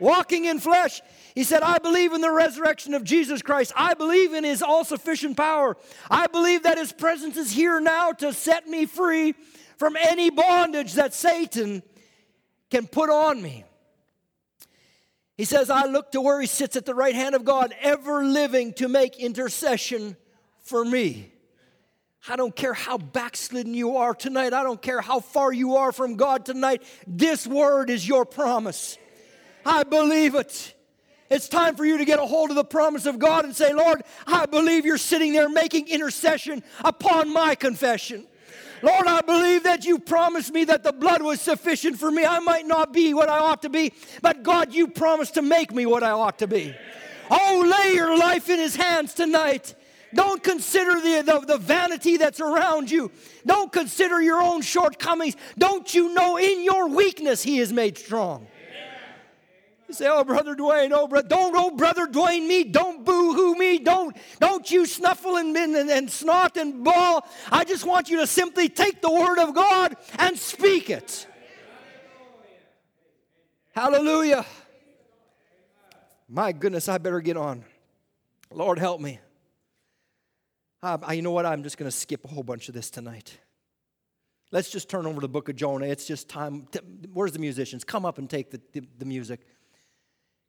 walking in flesh. He said, I believe in the resurrection of Jesus Christ. I believe in His all sufficient power. I believe that His presence is here now to set me free from any bondage that Satan can put on me. He says, I look to where He sits at the right hand of God, ever living to make intercession for me. I don't care how backslidden you are tonight. I don't care how far you are from God tonight. This word is your promise. I believe it. It's time for you to get a hold of the promise of God and say, Lord, I believe you're sitting there making intercession upon my confession. Lord, I believe that you promised me that the blood was sufficient for me. I might not be what I ought to be, but God, you promised to make me what I ought to be. Oh, lay your life in His hands tonight. Don't consider the, the, the, vanity that's around you. Don't consider your own shortcomings. Don't you know in your weakness he is made strong? You say, oh, Brother Dwayne, oh, bro, don't, oh, Brother Dwayne me, don't boo-hoo me, don't, don't you snuffle and, and, and snot and bawl. I just want you to simply take the word of God and speak it. Hallelujah. My goodness, I better get on. Lord, help me. Uh, you know what? I'm just going to skip a whole bunch of this tonight. Let's just turn over to the book of Jonah. It's just time. To, where's the musicians? Come up and take the, the, the music.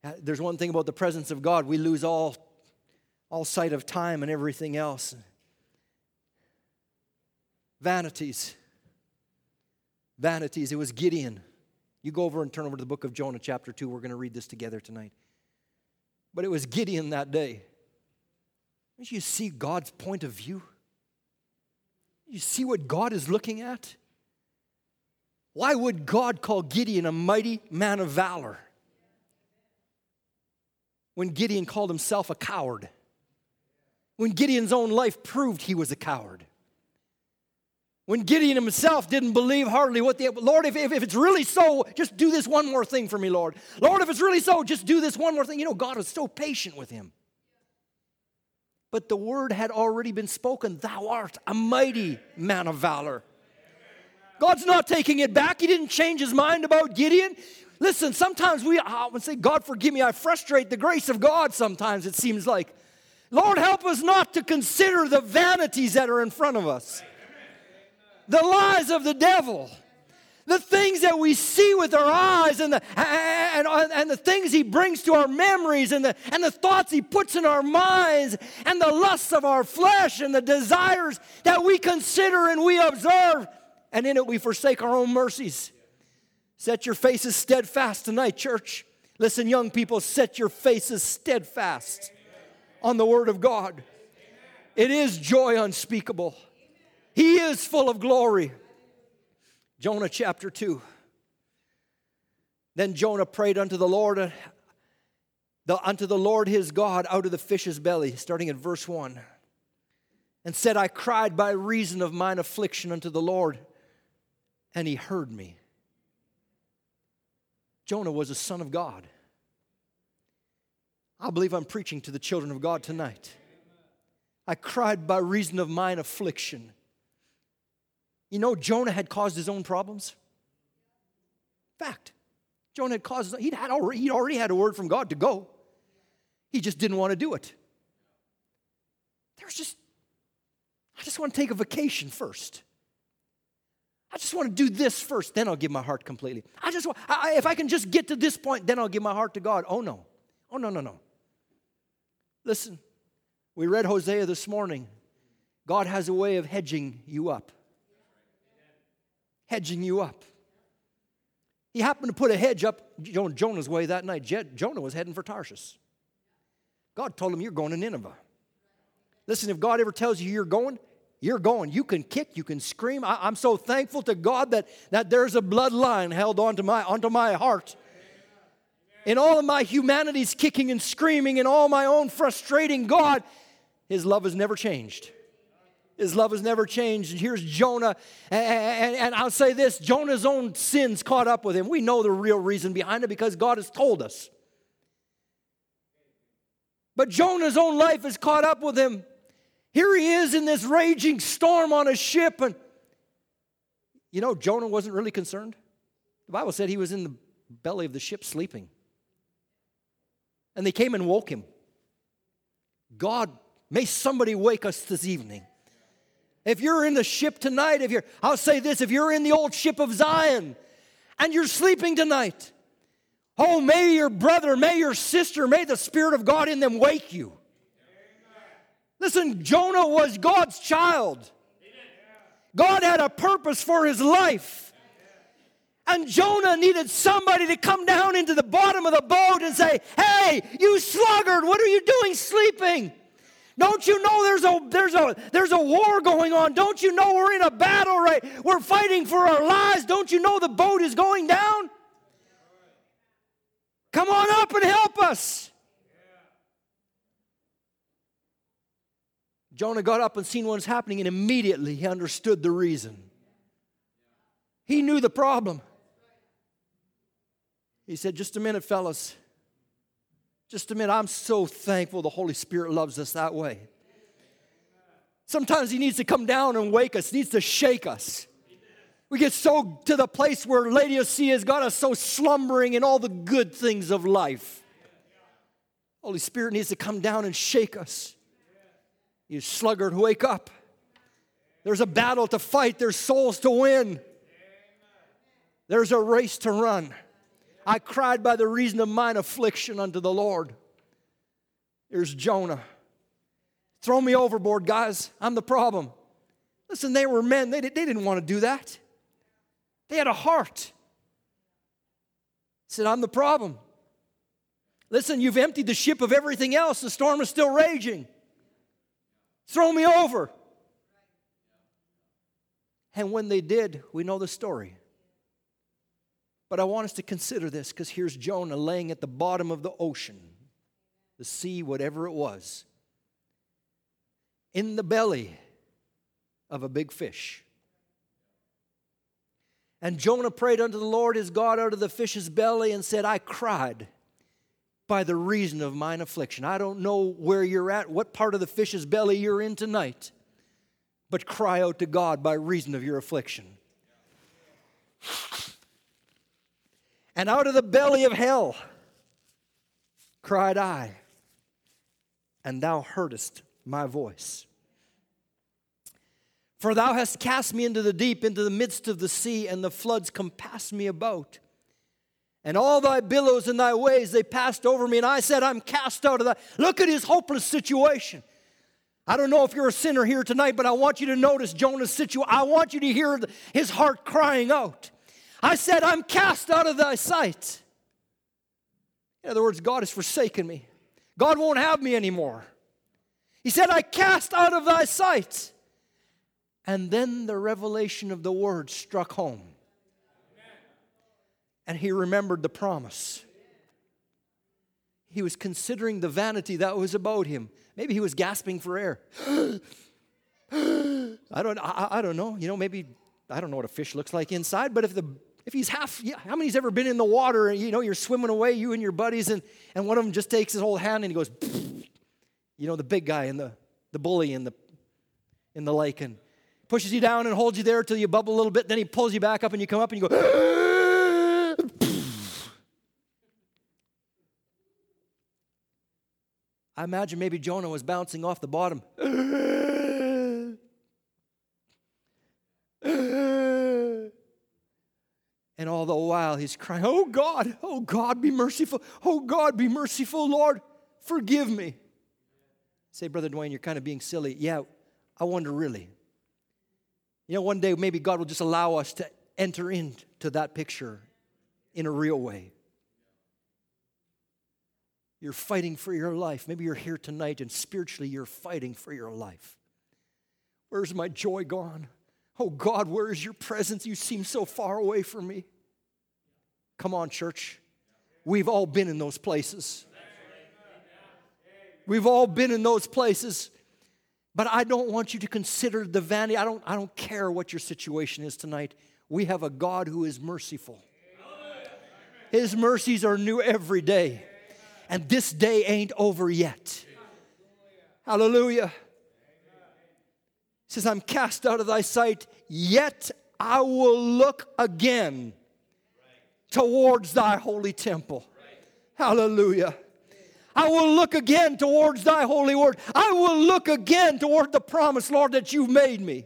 Uh, there's one thing about the presence of God, we lose all, all sight of time and everything else. Vanities. Vanities. It was Gideon. You go over and turn over to the book of Jonah, chapter 2. We're going to read this together tonight. But it was Gideon that day. Don't you see God's point of view? You see what God is looking at? Why would God call Gideon a mighty man of valor when Gideon called himself a coward? When Gideon's own life proved he was a coward? When Gideon himself didn't believe hardly what the Lord, if, if, if it's really so, just do this one more thing for me, Lord. Lord, if it's really so, just do this one more thing. You know, God was so patient with him but the word had already been spoken Thou art a mighty man of valor. God's not taking it back. He didn't change his mind about Gideon. Listen, sometimes we would say, God forgive me, I frustrate the grace of God sometimes, it seems like. Lord, help us not to consider the vanities that are in front of us, the lies of the devil, the things that we see with our eyes and the, and, and the things he brings to our memories and the, and the thoughts he puts in our minds and the lusts of our flesh and the desires that we consider and we observe. And in it we forsake our own mercies. Set your faces steadfast tonight church. Listen young people set your faces steadfast on the word of god. It is joy unspeakable. He is full of glory Jonah chapter 2. Then Jonah prayed unto the Lord, uh, the, unto the Lord his God out of the fish's belly, starting at verse 1, and said, I cried by reason of mine affliction unto the Lord, and he heard me. Jonah was a son of God. I believe I'm preaching to the children of God tonight. I cried by reason of mine affliction. You know, Jonah had caused his own problems. Fact. Jonah had caused, he'd, had already, he'd already had a word from God to go. He just didn't want to do it. There's just, I just want to take a vacation first. I just want to do this first, then I'll give my heart completely. I just want, I, if I can just get to this point, then I'll give my heart to God. Oh no. Oh no, no, no. Listen, we read Hosea this morning. God has a way of hedging you up hedging you up. He happened to put a hedge up Jonah's way that night. Jonah was heading for Tarshish. God told him, You're going to Nineveh. Listen, if God ever tells you you're going, you're going. You can kick, you can scream. I, am so thankful to God that, that there's a bloodline held onto my, onto my heart. In all of my humanity's kicking and screaming, in all my own frustrating God, His love has never changed. His love has never changed. And here's Jonah. And, and, and, I'll say this Jonah's own sins caught up with him. We know the real reason behind it because God has told us. But Jonah's own life is caught up with him. Here he is in this raging storm on a ship. And you know, Jonah wasn't really concerned. The Bible said he was in the belly of the ship sleeping. And they came and woke him. God, may somebody wake us this evening if you're in the ship tonight, if you're, I'll say this, if you're in the old ship of Zion and you're sleeping tonight, oh, may your brother, may your sister, may the Spirit of God in them wake you. Listen, Jonah was God's child. God had a purpose for his life. And Jonah needed somebody to come down into the bottom of the boat and say, Hey, you sluggard, what are you doing sleeping? Don't you know there's a there's a there's a war going on? Don't you know we're in a battle right? We're fighting for our lives. Don't you know the boat is going down? Come on up and help us. Jonah got up and seen what was happening, and immediately he understood the reason. He knew the problem. He said, Just a minute, fellas. Just a minute, I'm so thankful the Holy Spirit loves us that way. Sometimes He needs to come down and wake us, needs to shake us. We get so to the place where Lady Laodicea has got us so slumbering in all the good things of life. Holy Spirit needs to come down and shake us. You sluggard, wake up. There's a battle to fight, there's souls to win, there's a race to run. I cried by the reason of mine affliction unto the Lord. Here's Jonah. Throw me overboard, guys. I'm the problem. Listen, they were men. They, they didn't want to do that. They had a heart. Said, I'm the problem. Listen, you've emptied the ship of everything else. The storm is still raging. Throw me over. And when they did, we know the story. But I want us to consider this because here's Jonah laying at the bottom of the ocean, the sea, whatever it was, in the belly of a big fish. And Jonah prayed unto the Lord his God out of the fish's belly and said, I cried by the reason of mine affliction. I don't know where you're at, what part of the fish's belly you're in tonight, but cry out to God by reason of your affliction. And out of the belly of hell cried I, and thou heardest my voice. For thou hast cast me into the deep, into the midst of the sea, and the floods compassed me about. And all thy billows and thy waves, they passed over me. And I said, I'm cast out of that. Look at his hopeless situation. I don't know if you're a sinner here tonight, but I want you to notice Jonah's situation. I want you to hear his heart crying out. I said, I'm cast out of thy sight. In other words, God has forsaken me. God won't have me anymore. He said, I cast out of thy sight. And then the revelation of the word struck home. And he remembered the promise. He was considering the vanity that was about him. Maybe he was gasping for air. (gasps) I don't, I, I, don't know. You know, maybe, I don't know what a fish looks like inside, but if the if he's half, yeah, how many's ever been in the water and you know you're swimming away, you and your buddies, and, and one of them just takes his whole hand and he goes, (sniffs) you know, the big guy and the, the bully in the in the lake and pushes you down and holds you there till you bubble a little bit, then he pulls you back up and you come up and you go, (sniffs) I imagine maybe Jonah was bouncing off the bottom. (sniffs) And all the while he's crying, Oh God, oh God, be merciful. Oh God, be merciful, Lord, forgive me. Say, Brother Dwayne, you're kind of being silly. Yeah, I wonder really. You know, one day maybe God will just allow us to enter into that picture in a real way. You're fighting for your life. Maybe you're here tonight and spiritually you're fighting for your life. Where's my joy gone? Oh God, where is your presence? You seem so far away from me. Come on, church. We've all been in those places. We've all been in those places. But I don't want you to consider the vanity. I don't, I don't care what your situation is tonight. We have a God who is merciful. His mercies are new every day. And this day ain't over yet. Hallelujah says, I'm cast out of thy sight, yet I will look again towards thy holy temple. Hallelujah. I will look again towards thy holy word. I will look again toward the promise, Lord, that you've made me.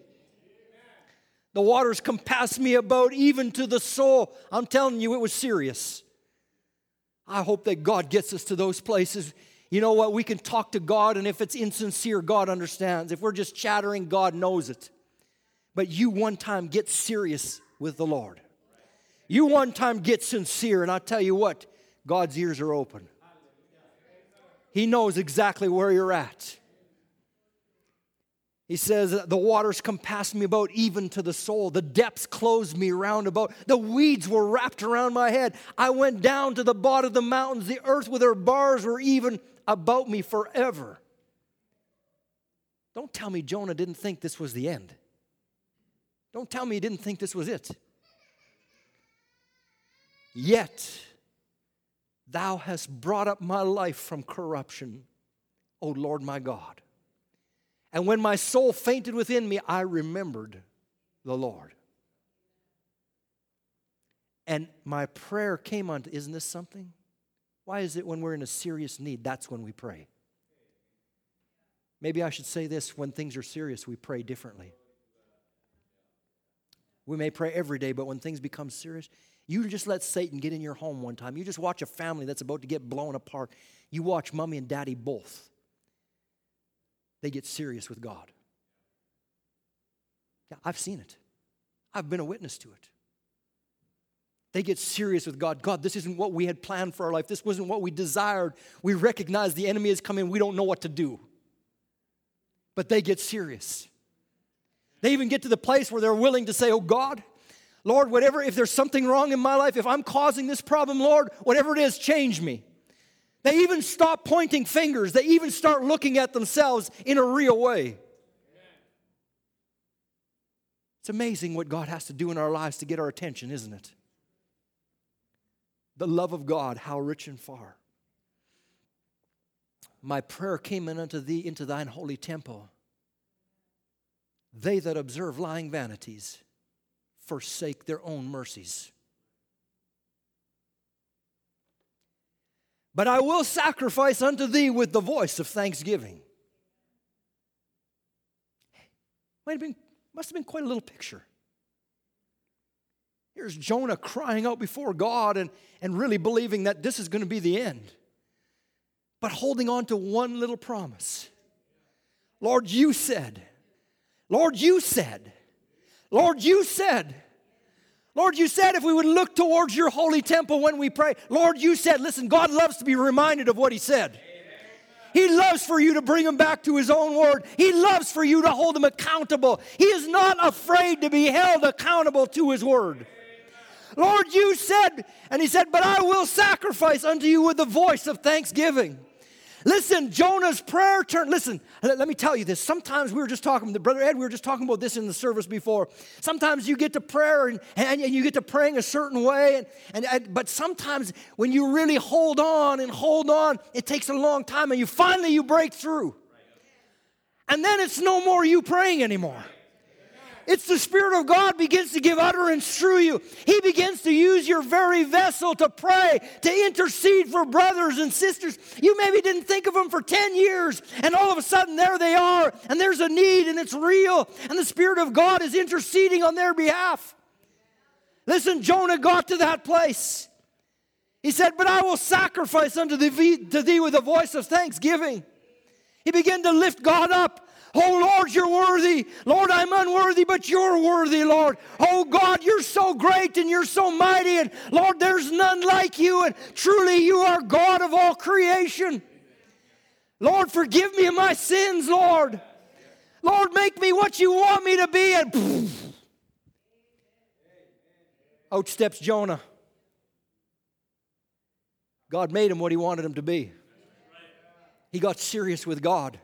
The waters compass me about, even to the soul. I'm telling you, it was serious. I hope that God gets us to those places you know what? We can talk to God, and if it's insincere, God understands. If we're just chattering, God knows it. But you one time get serious with the Lord. You one time get sincere, and I'll tell you what, God's ears are open. He knows exactly where you're at. He says, The waters compassed me about, even to the soul. The depths closed me round about. The weeds were wrapped around my head. I went down to the bottom of the mountains. The earth with her bars were even about me forever. Don't tell me Jonah didn't think this was the end. Don't tell me he didn't think this was it. Yet, thou hast brought up my life from corruption, O Lord my God. And when my soul fainted within me, I remembered the Lord. And my prayer came unto, isn't this something? Why is it when we're in a serious need, that's when we pray? Maybe I should say this when things are serious, we pray differently. We may pray every day, but when things become serious, you just let Satan get in your home one time. You just watch a family that's about to get blown apart. You watch mommy and daddy both. They get serious with God. Yeah, I've seen it. I've been a witness to it. They get serious with God. God, this isn't what we had planned for our life. This wasn't what we desired. We recognize the enemy is coming. We don't know what to do. But they get serious. They even get to the place where they're willing to say, Oh God, Lord, whatever, if there's something wrong in my life, if I'm causing this problem, Lord, whatever it is, change me. They even stop pointing fingers. They even start looking at themselves in a real way. It's amazing what God has to do in our lives to get our attention, isn't it? the love of God, how rich and far. My prayer came in unto thee into thine holy temple. They that observe lying vanities forsake their own mercies. But I will sacrifice unto thee with the voice of thanksgiving. Wait a minute. Must have been quite a little picture. Here's Jonah crying out before God and, and really believing that this is going to be the end, but holding on to one little promise Lord, you said, Lord, you said, Lord, you said. Lord, you said if we would look towards your holy temple when we pray. Lord, you said, listen, God loves to be reminded of what He said. He loves for you to bring him back to his own word. He loves for you to hold him accountable. He is not afraid to be held accountable to his word. Lord, you said, and he said, But I will sacrifice unto you with the voice of thanksgiving. Listen, Jonah's prayer turned. Listen, let, let, me tell you this. Sometimes we were just talking, the brother Ed, we were just talking about this in the service before. Sometimes you get to prayer and, and, and you get to praying a certain way, and, and, and, but sometimes when you really hold on and hold on, it takes a long time, and you finally you break through. And then it's no more you praying anymore. It's the Spirit of God begins to give utterance through you. He begins to use your very vessel to pray, to intercede for brothers and sisters. You maybe didn't think of them for 10 years, and all of a sudden there they are, and there's a need, and it's real, and the Spirit of God is interceding on their behalf. Listen, Jonah got to that place. He said, But I will sacrifice unto thee, to thee with a voice of thanksgiving. He began to lift God up. Oh Lord, you're worthy. Lord, I'm unworthy, but you're worthy, Lord. Oh God, you're so great and you're so mighty. And Lord, there's none like you. And truly, you are God of all creation. Lord, forgive me of my sins, Lord. Lord, make me what you want me to be. And out steps Jonah. God made him what he wanted him to be. He got serious with God.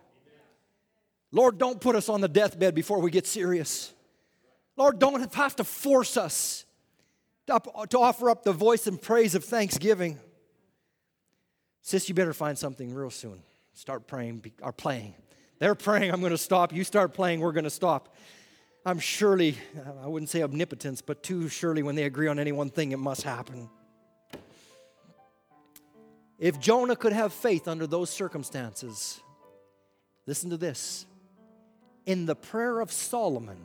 Lord, don't put us on the deathbed before we get serious. Lord, don't have to force us to, offer up the voice and praise of thanksgiving. Sis, you better find something real soon. Start praying or playing. They're praying, I'm going to stop. You start playing, we're going to stop. I'm surely, I wouldn't say omnipotence, but too surely when they agree on any one thing, it must happen. If Jonah could have faith under those circumstances, listen to this in the prayer of Solomon,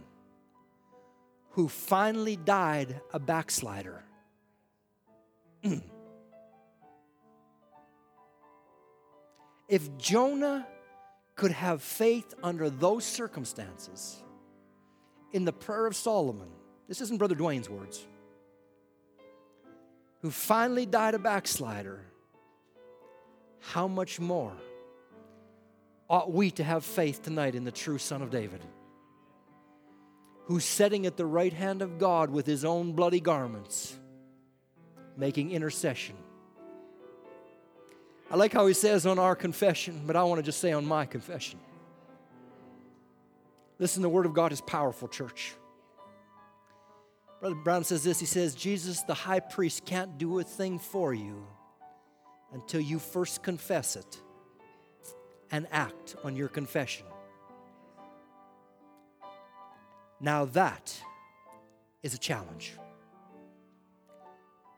who finally died a backslider. (clears throat) if Jonah could have faith under those circumstances, in the prayer of Solomon, this isn't Brother Dwayne's words, who finally died a backslider, how much more? Ought we to have faith tonight in the true Son of David, who's sitting at the right hand of God with his own bloody garments, making intercession. I like how he says on our confession, but I want to just say on my confession. Listen, the Word of God is powerful, church. Brother Brown says this He says, Jesus, the high priest, can't do a thing for you until you first confess it and act on your confession. Now, that is a challenge.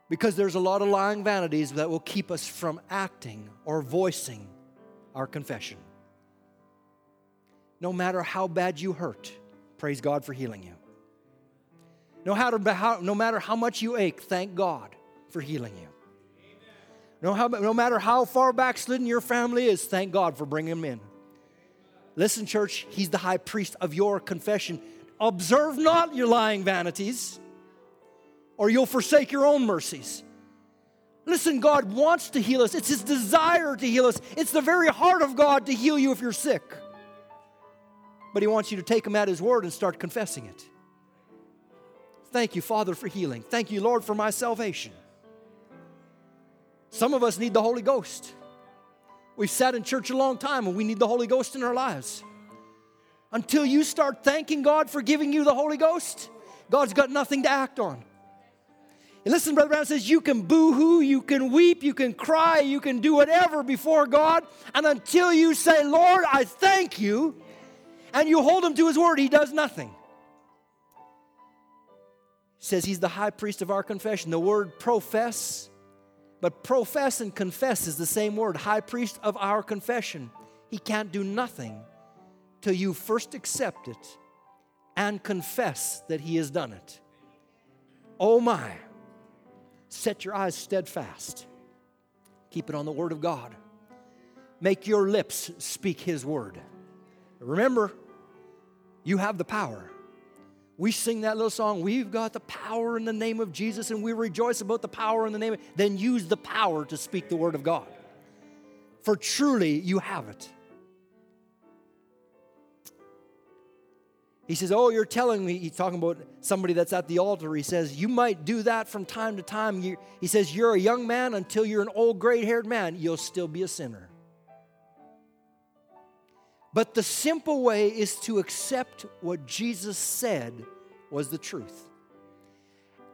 Because there's a lot of lying vanities that will keep us from acting or voicing our confession. No matter how bad you hurt, praise God for healing you. No, matter how much you ache, thank God for healing you. No, how, no matter how far backslidden your family is, thank God for bringing them in. Listen, church, He's the high priest of your confession. Observe not your lying vanities, or you'll forsake your own mercies. Listen, God wants to heal us. It's His desire to heal us. It's the very heart of God to heal you if you're sick. But He wants you to take Him at His word and start confessing it. Thank you, Father, for healing. Thank you, Lord, for my salvation. Some of us need the Holy Ghost. We've sat in church a long time and we need the Holy Ghost in our lives. Until you start thanking God for giving you the Holy Ghost, God's got nothing to act on. And listen, Brother Brown says you can boo hoo, you can weep, you can cry, you can do whatever before God. And until you say, Lord, I thank you, and you hold him to his word, he does nothing. Says he's the high priest of our confession. The word profess but profess and confess is the same word, high priest of our confession. He can't do nothing till you first accept it and confess that He has done it. Oh my. Set your eyes steadfast. Keep it on the Word of God. Make your lips speak His Word. Remember, you have the power. We sing that little song, we've got the power in the name of Jesus, and we rejoice about the power in the name of, then use the power to speak the Word of God. For truly you have it. He says, Oh, you're telling me, he's talking about somebody that's at the altar. He says, You might do that from time to time. he says, You're a young man until you're an old gray haired man, you'll still be a sinner. But the simple way is to accept what Jesus said was the truth.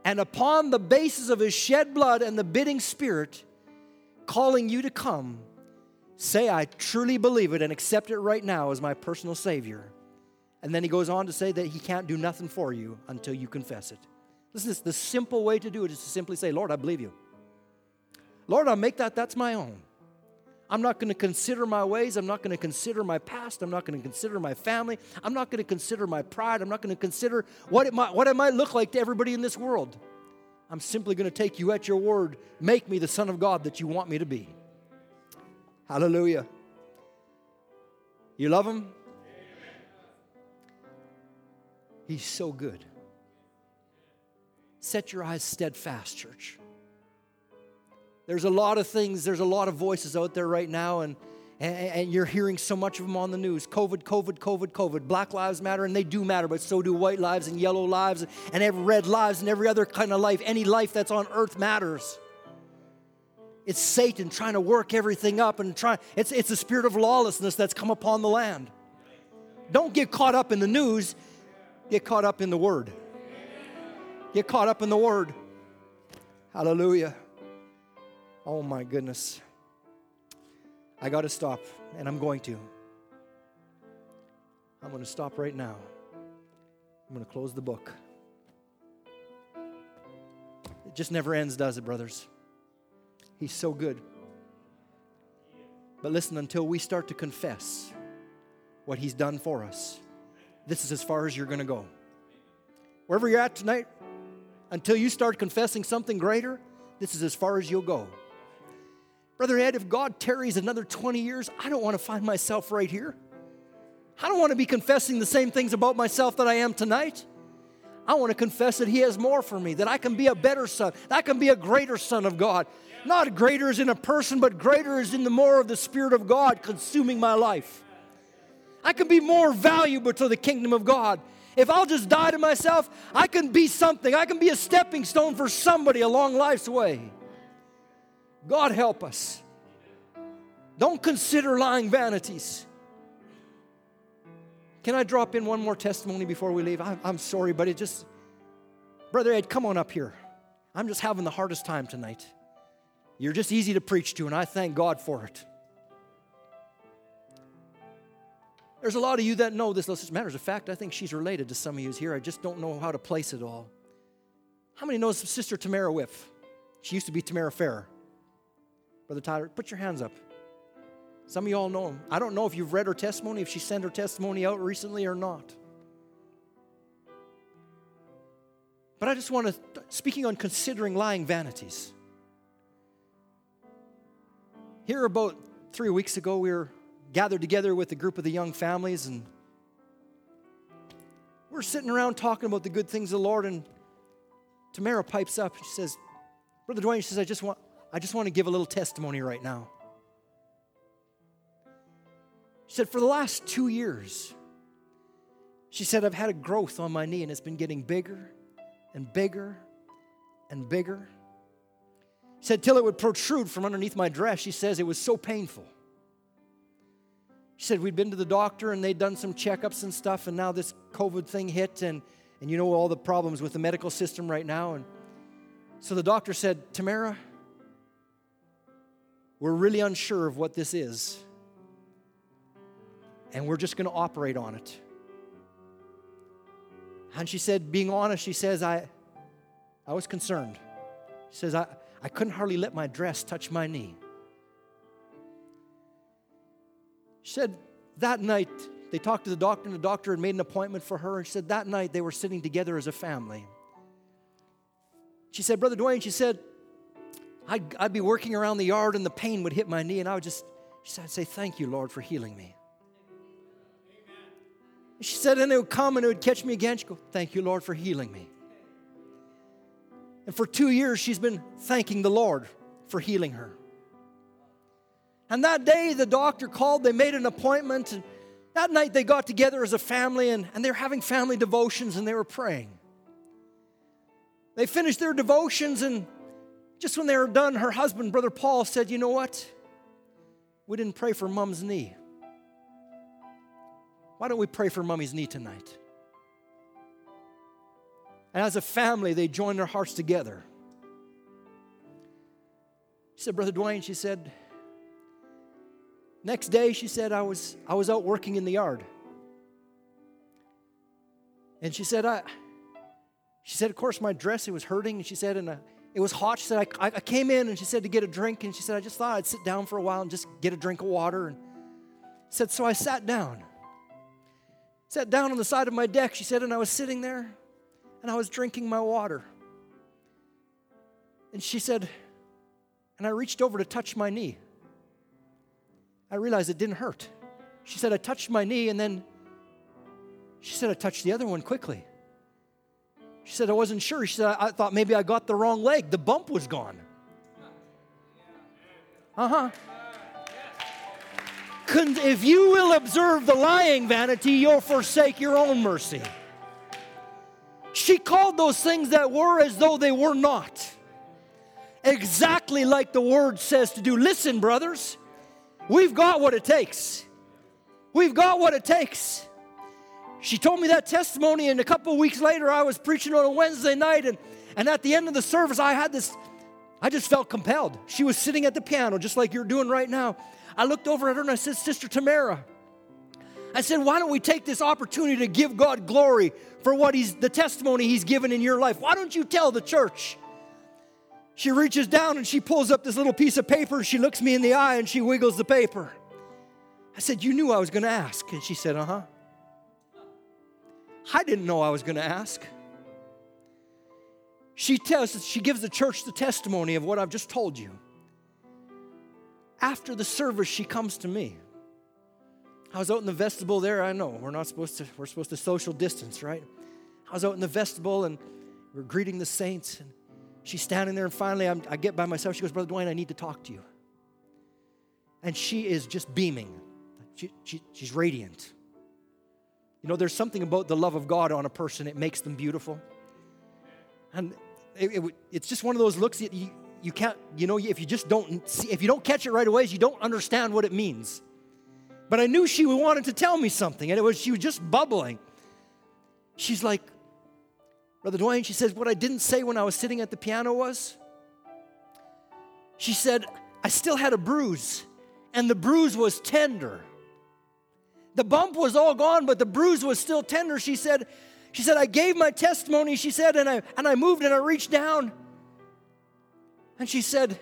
And upon the basis of his shed blood and the bidding spirit calling you to come, say, I truly believe it and accept it right now as my personal Savior. And then he goes on to say that he can't do nothing for you until you confess it. Listen, this, the simple way to do it is to simply say, Lord, I believe you. Lord, I'll make that, that's my own. I'm not going to consider my ways. I'm not going to consider my past. I'm not going to consider my family. I'm not going to consider my pride. I'm not going to consider what it, might, what it might look like to everybody in this world. I'm simply going to take you at your word. Make me the Son of God that you want me to be. Hallelujah. You love him? He's so good. Set your eyes steadfast, church. There's a lot of things, there's a lot of voices out there right now, and, and, you're hearing so much of them on the news COVID, COVID, COVID, COVID. Black lives matter, and they do matter, but so do white lives and yellow lives and every red lives and every other kind of life. Any life that's on earth matters. It's Satan trying to work everything up and try. It's, it's a spirit of lawlessness that's come upon the land. Don't get caught up in the news. Get caught up in the Word. Get caught up in the Word. Hallelujah. Oh my goodness. I got to stop, and I'm going to. I'm going to stop right now. I'm going to close the book. It just never ends, does it, brothers? He's so good. But listen, until we start to confess what He's done for us, this is as far as you're going to go. Wherever you're at tonight, until you start confessing something greater, this is as far as you'll go. Brother Ed, if God tarries another 20 years, I don't want to find myself right here. I don't want to be confessing the same things about myself that I am tonight. I want to confess that He has more for me, that I can be a better son, that I can be a greater son of God. Not greater is in a person, but greater is in the more of the Spirit of God consuming my life. I can be more valuable to the kingdom of God. If I'll just die to myself, I can be something. I can be a stepping stone for somebody along life's way. God help us. Don't consider lying vanities. Can I drop in one more testimony before we leave? I'm, sorry, but it just, Brother Ed, come on up here. I'm just having the hardest time tonight. You're just easy to preach to, and I thank God for it. There's a lot of you that know this. As matters of fact, I think she's related to some of you here. I just don't know how to place it all. How many knows Sister Tamara Whiff? She used to be Tamara Fair. Brother Tyler, put your hands up. Some of you all know him. I don't know if you've read her testimony, if she sent her testimony out recently or not. But I just want to, speaking on considering lying vanities. Here, about three weeks ago, we were gathered together with a group of the young families and we're sitting around talking about the good things of the Lord and Tamara pipes up and she says, Brother Dwayne, she says, I just want I just want to give a little testimony right now. She said, For the last two years, she said, I've had a growth on my knee and it's been getting bigger and bigger and bigger. She said, Till it would protrude from underneath my dress. She says, It was so painful. She said, We'd been to the doctor and they'd done some checkups and stuff, and now this COVID thing hit, and, and you know all the problems with the medical system right now. And so the doctor said, Tamara, we're really unsure of what this is, and we're just going to operate on it. And she said, being honest, she says, I, I was concerned. She says, I, I couldn't hardly let my dress touch my knee. She said, that night, they talked to the doctor, and the doctor had made an appointment for her. And she said that night they were sitting together as a family. She said, Brother Dwayne, she said, I'd, I'd be working around the yard and the pain would hit my knee, and I would just, I'd say, Thank you, Lord, for healing me. She said, and it would come and it would catch me again. She'd go, Thank you, Lord, for healing me. And for two years, she's been thanking the Lord for healing her. And that day, the doctor called, they made an appointment, and that night they got together as a family and, and they were having family devotions and they were praying. They finished their devotions, and just when they were done, her husband, Brother Paul, said, You know what? We didn't pray for mom's knee. Why don't we pray for mommy's knee tonight? And as a family, they joined their hearts together. She said, Brother Dwayne, she said, next day, she said, I was, I was out working in the yard. And she said, I, she said, of course, my dress, it was hurting. And she said, and uh, it was hot. She said, I, I came in and she said to get a drink. And she said, I just thought I'd sit down for a while and just get a drink of water. And said, so I sat down. Sat down on the side of my deck, she said, and I was sitting there and I was drinking my water. And she said, and I reached over to touch my knee. I realized it didn't hurt. She said, I touched my knee, and then she said, I touched the other one quickly. She said, I wasn't sure. She said, I thought maybe I got the wrong leg. The bump was gone. Uh huh. If you will observe the lying vanity, you'll forsake your own mercy. She called those things that were as though they were not. Exactly like the word says to do. Listen, brothers, we've got what it takes. We've got what it takes. She told me that testimony, and a couple weeks later, I was preaching on a Wednesday night, and, and at the end of the service, I had this, I just felt compelled. She was sitting at the piano, just like you're doing right now. I looked over at her and I said, Sister Tamara, I said, why don't we take this opportunity to give God glory for what He's the testimony He's given in your life? Why don't you tell the church? She reaches down and she pulls up this little piece of paper. She looks me in the eye and she wiggles the paper. I said, You knew I was going to ask. And she said, Uh huh. I didn't know I was going to ask. She tells, she gives the church the testimony of what I've just told you. After the service, she comes to me. I was out in the vestibule there. I know we're not supposed to, we're supposed to social distance, right? I was out in the vestibule and we're greeting the saints. And she's standing there, and finally I'm, i get by myself. She goes, Brother Dwayne, I need to talk to you. And she is just beaming. She, she, she's radiant. You know, there's something about the love of God on a person, it makes them beautiful. And it, it, it's just one of those looks that you, you can't, you know, if you just don't see, if you don't catch it right away, you don't understand what it means. But I knew she wanted to tell me something, and it was she was just bubbling. She's like, Brother Dwayne, she says, what I didn't say when I was sitting at the piano was, she said, I still had a bruise, and the bruise was tender. The bump was all gone, but the bruise was still tender. She said, she said, I gave my testimony, she said, and I and I moved and I reached down. And she said,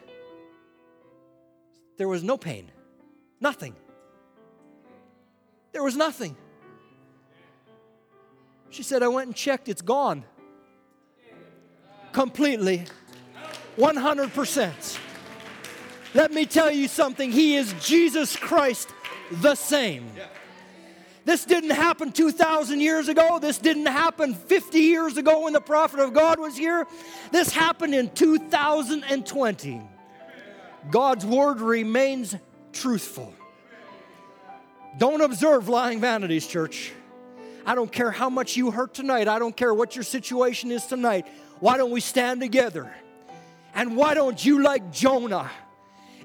There was no pain, nothing. There was nothing. She said, I went and checked, it's gone. Completely. 100%. Let me tell you something. He is Jesus Christ the same. This didn't happen 2,000 years ago. This didn't happen 50 years ago when the prophet of God was here. This happened in 2020. God's word remains truthful. Don't observe lying vanities, church. I don't care how much you hurt tonight. I don't care what your situation is tonight. Why don't we stand together? And why don't you, like Jonah,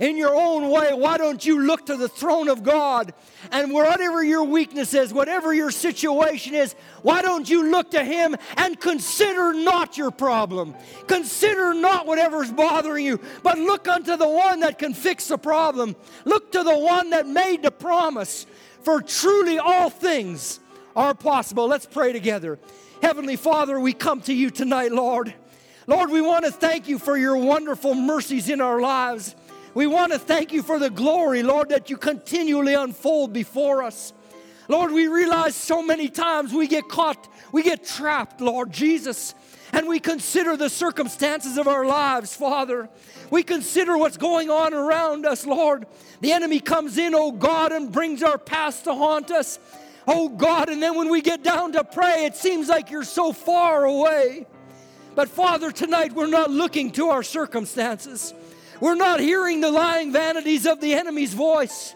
in your own way, why don't you look to the throne of God and whatever your weakness is, whatever your situation is, why don't you look to Him and consider not your problem? Consider not whatever's bothering you, but look unto the one that can fix the problem. Look to the one that made the promise, for truly all things are possible. Let's pray together. Heavenly Father, we come to you tonight, Lord. Lord, we want to thank you for your wonderful mercies in our lives. We want to thank you for the glory, Lord, that you continually unfold before us. Lord, we realize so many times we get caught, we get trapped, Lord Jesus, and we consider the circumstances of our lives, Father. We consider what's going on around us, Lord. The enemy comes in, oh God, and brings our past to haunt us. Oh God, and then when we get down to pray, it seems like you're so far away. But Father, tonight we're not looking to our circumstances. We're not hearing the lying vanities of the enemy's voice.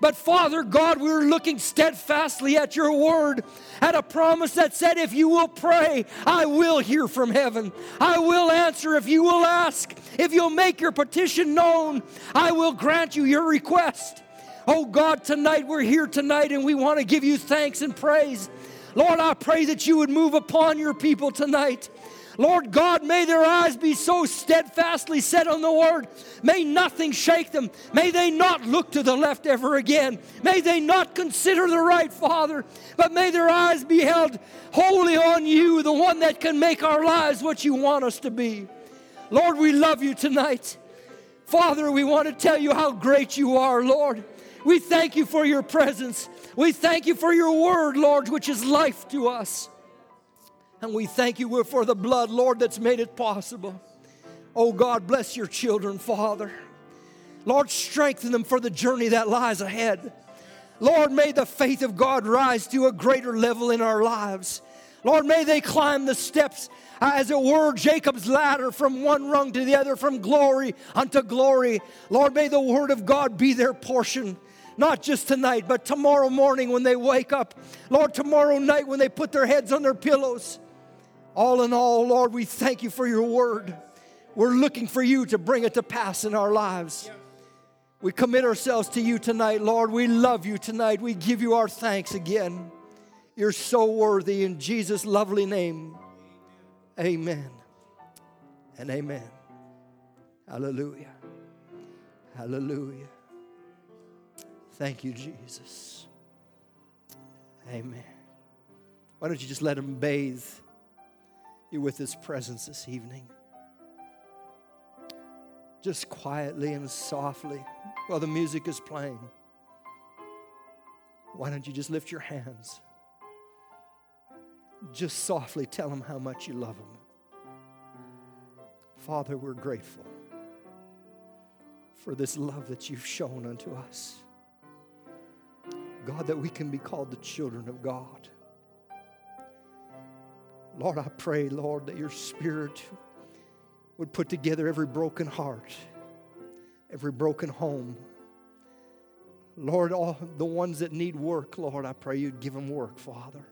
But Father God, we're looking steadfastly at your word, at a promise that said, if you will pray, I will hear from heaven. I will answer if you will ask. If you'll make your petition known, I will grant you your request. Oh God, tonight we're here tonight and we want to give you thanks and praise. Lord, I pray that you would move upon your people tonight. Lord God, may their eyes be so steadfastly set on the word. May nothing shake them. May they not look to the left ever again. May they not consider the right, Father, but may their eyes be held wholly on you, the one that can make our lives what you want us to be. Lord, we love you tonight. Father, we want to tell you how great you are, Lord. We thank you for your presence. We thank you for your word, Lord, which is life to us. And we thank you for the blood, Lord, that's made it possible. Oh God, bless your children, Father. Lord, strengthen them for the journey that lies ahead. Lord, may the faith of God rise to a greater level in our lives. Lord, may they climb the steps, uh, as it were, Jacob's ladder from one rung to the other, from glory unto glory. Lord, may the word of God be their portion not just tonight, but tomorrow morning when they wake up. Lord, tomorrow night when they put their heads on their pillows. All in all, Lord, we thank you for your word. We're looking for you to bring it to pass in our lives. We commit ourselves to you tonight, Lord. We love you tonight. We give you our thanks again. You're so worthy in Jesus' lovely name. Amen and amen. Hallelujah. Hallelujah. Thank you, Jesus. Amen. Why don't you just let him bathe? You with His presence this evening. Just quietly and softly while the music is playing. Why don't you just lift your hands? Just softly tell Him how much you love Him. Father, we're grateful for this love that you've shown unto us. God, that we can be called the children of God. Lord, I pray, Lord, that your spirit would put together every broken heart, every broken home. Lord, all the ones that need work, Lord, I pray you'd give them work, Father.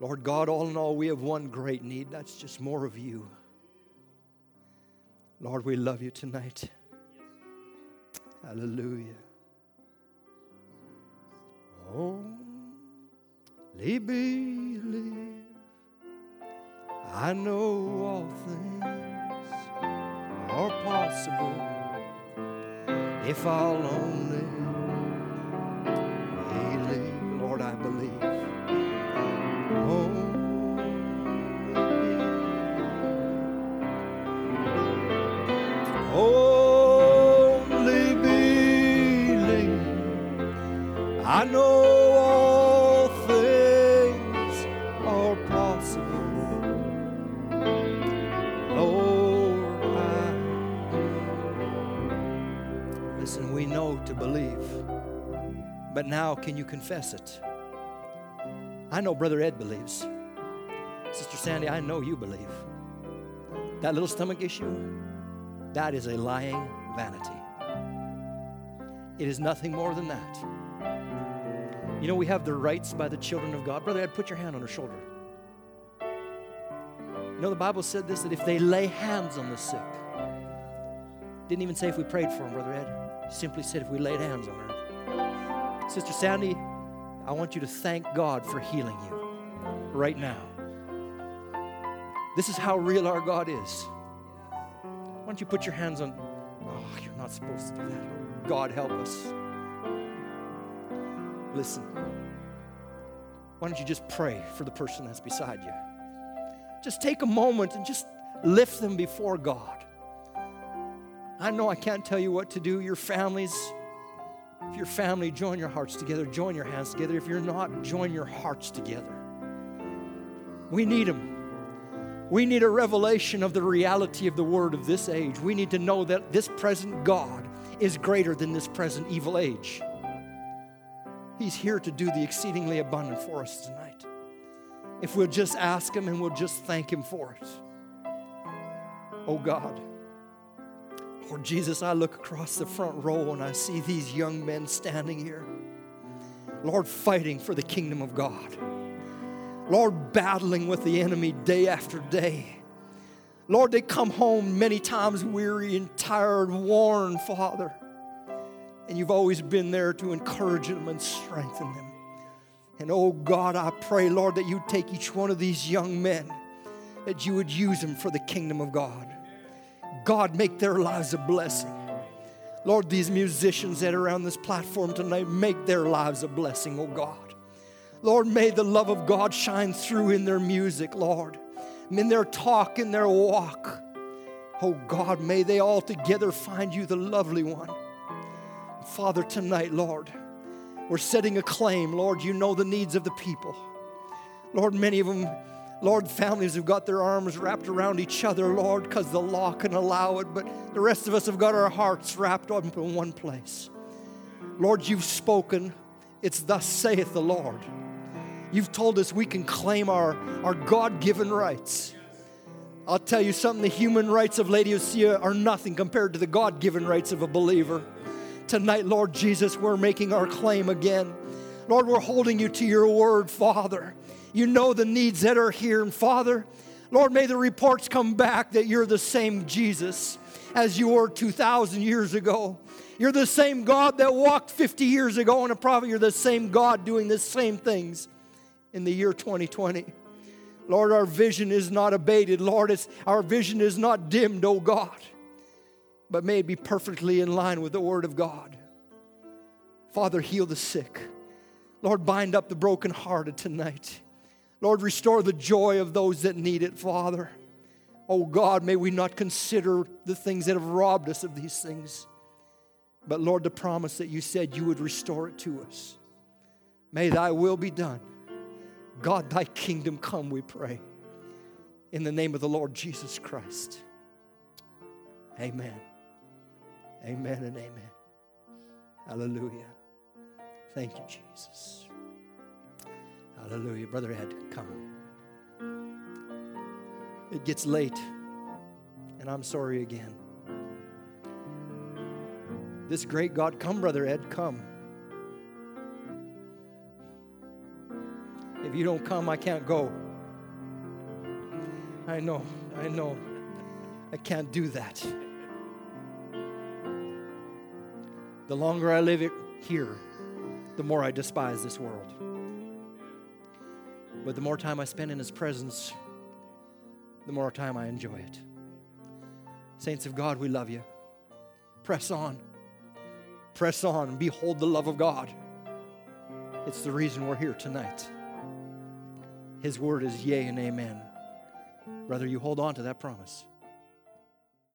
Lord God, all in all, we have one great need. That's just more of you. Lord, we love you tonight. Hallelujah. Oh believe. I know all things are possible if I'll only believe. Lord, I believe. Oh. Only believe. I know But now, can you confess it? I know Brother Ed believes. Sister Sandy, I know you believe. That little stomach issue, that is a lying vanity. It is nothing more than that. You know, we have the rights by the children of God. Brother Ed, put your hand on her shoulder. You know, the Bible said this that if they lay hands on the sick, didn't even say if we prayed for them, Brother Ed. Simply said if we laid hands on her. Sister Sandy, I want you to thank God for healing you right now. This is how real our God is. Why don't you put your hands on? Oh, you're not supposed to do that. God help us. Listen. Why don't you just pray for the person that's beside you? Just take a moment and just lift them before God. I know I can't tell you what to do. Your families If your family, join your hearts together, join your hands together. If you're not, join your hearts together. We need them. We need a revelation of the reality of the word of this age. We need to know that this present God is greater than this present evil age. He's here to do the exceedingly abundant for us tonight. If we'll just ask Him and we'll just thank Him for it. Oh God. Lord Jesus, I look across the front row and I see these young men standing here. Lord, fighting for the kingdom of God. Lord, battling with the enemy day after day. Lord, they come home many times weary and tired, worn, Father. And you've always been there to encourage them and strengthen them. And oh God, I pray, Lord, that you'd take each one of these young men, that you would use them for the kingdom of God. God, make their lives a blessing. Lord, these musicians that are on this platform tonight, make their lives a blessing, oh God. Lord, may the love of God shine through in their music, Lord, in their talk, in their walk. Oh God, may they all together find you the lovely one. Father, tonight, Lord, we're setting a claim. Lord, you know the needs of the people. Lord, many of them Lord, families have got their arms wrapped around each other, Lord, because the law can allow it, but the rest of us have got our hearts wrapped up in one place. Lord, you've spoken. It's thus saith the Lord. You've told us we can claim our, our God given rights. I'll tell you something the human rights of Laodicea are nothing compared to the God given rights of a believer. Tonight, Lord Jesus, we're making our claim again. Lord, we're holding you to your word, Father. You know the needs that are here. And Father, Lord, may the reports come back that you're the same Jesus as you were 2,000 years ago. You're the same God that walked 50 years ago, in a prophet. you're the same God doing the same things in the year 2020. Lord, our vision is not abated. Lord, it's, our vision is not dimmed, oh God, but may it be perfectly in line with the Word of God. Father, heal the sick. Lord, bind up the brokenhearted tonight. Lord, restore the joy of those that need it, Father. Oh God, may we not consider the things that have robbed us of these things. But Lord, the promise that you said you would restore it to us. May thy will be done. God, thy kingdom come, we pray. In the name of the Lord Jesus Christ. Amen. Amen and amen. Hallelujah. Thank you, Jesus. Hallelujah. Brother Ed, come. It gets late, and I'm sorry again. This great God, come, Brother Ed, come. If you don't come, I can't go. I know, I know. I can't do that. The longer I live here, the more I despise this world. But the more time I spend in His presence, the more time I enjoy it. Saints of God, we love you. Press on. Press on. Behold the love of God. It's the reason we're here tonight. His word is yea and amen. Brother, you hold on to that promise.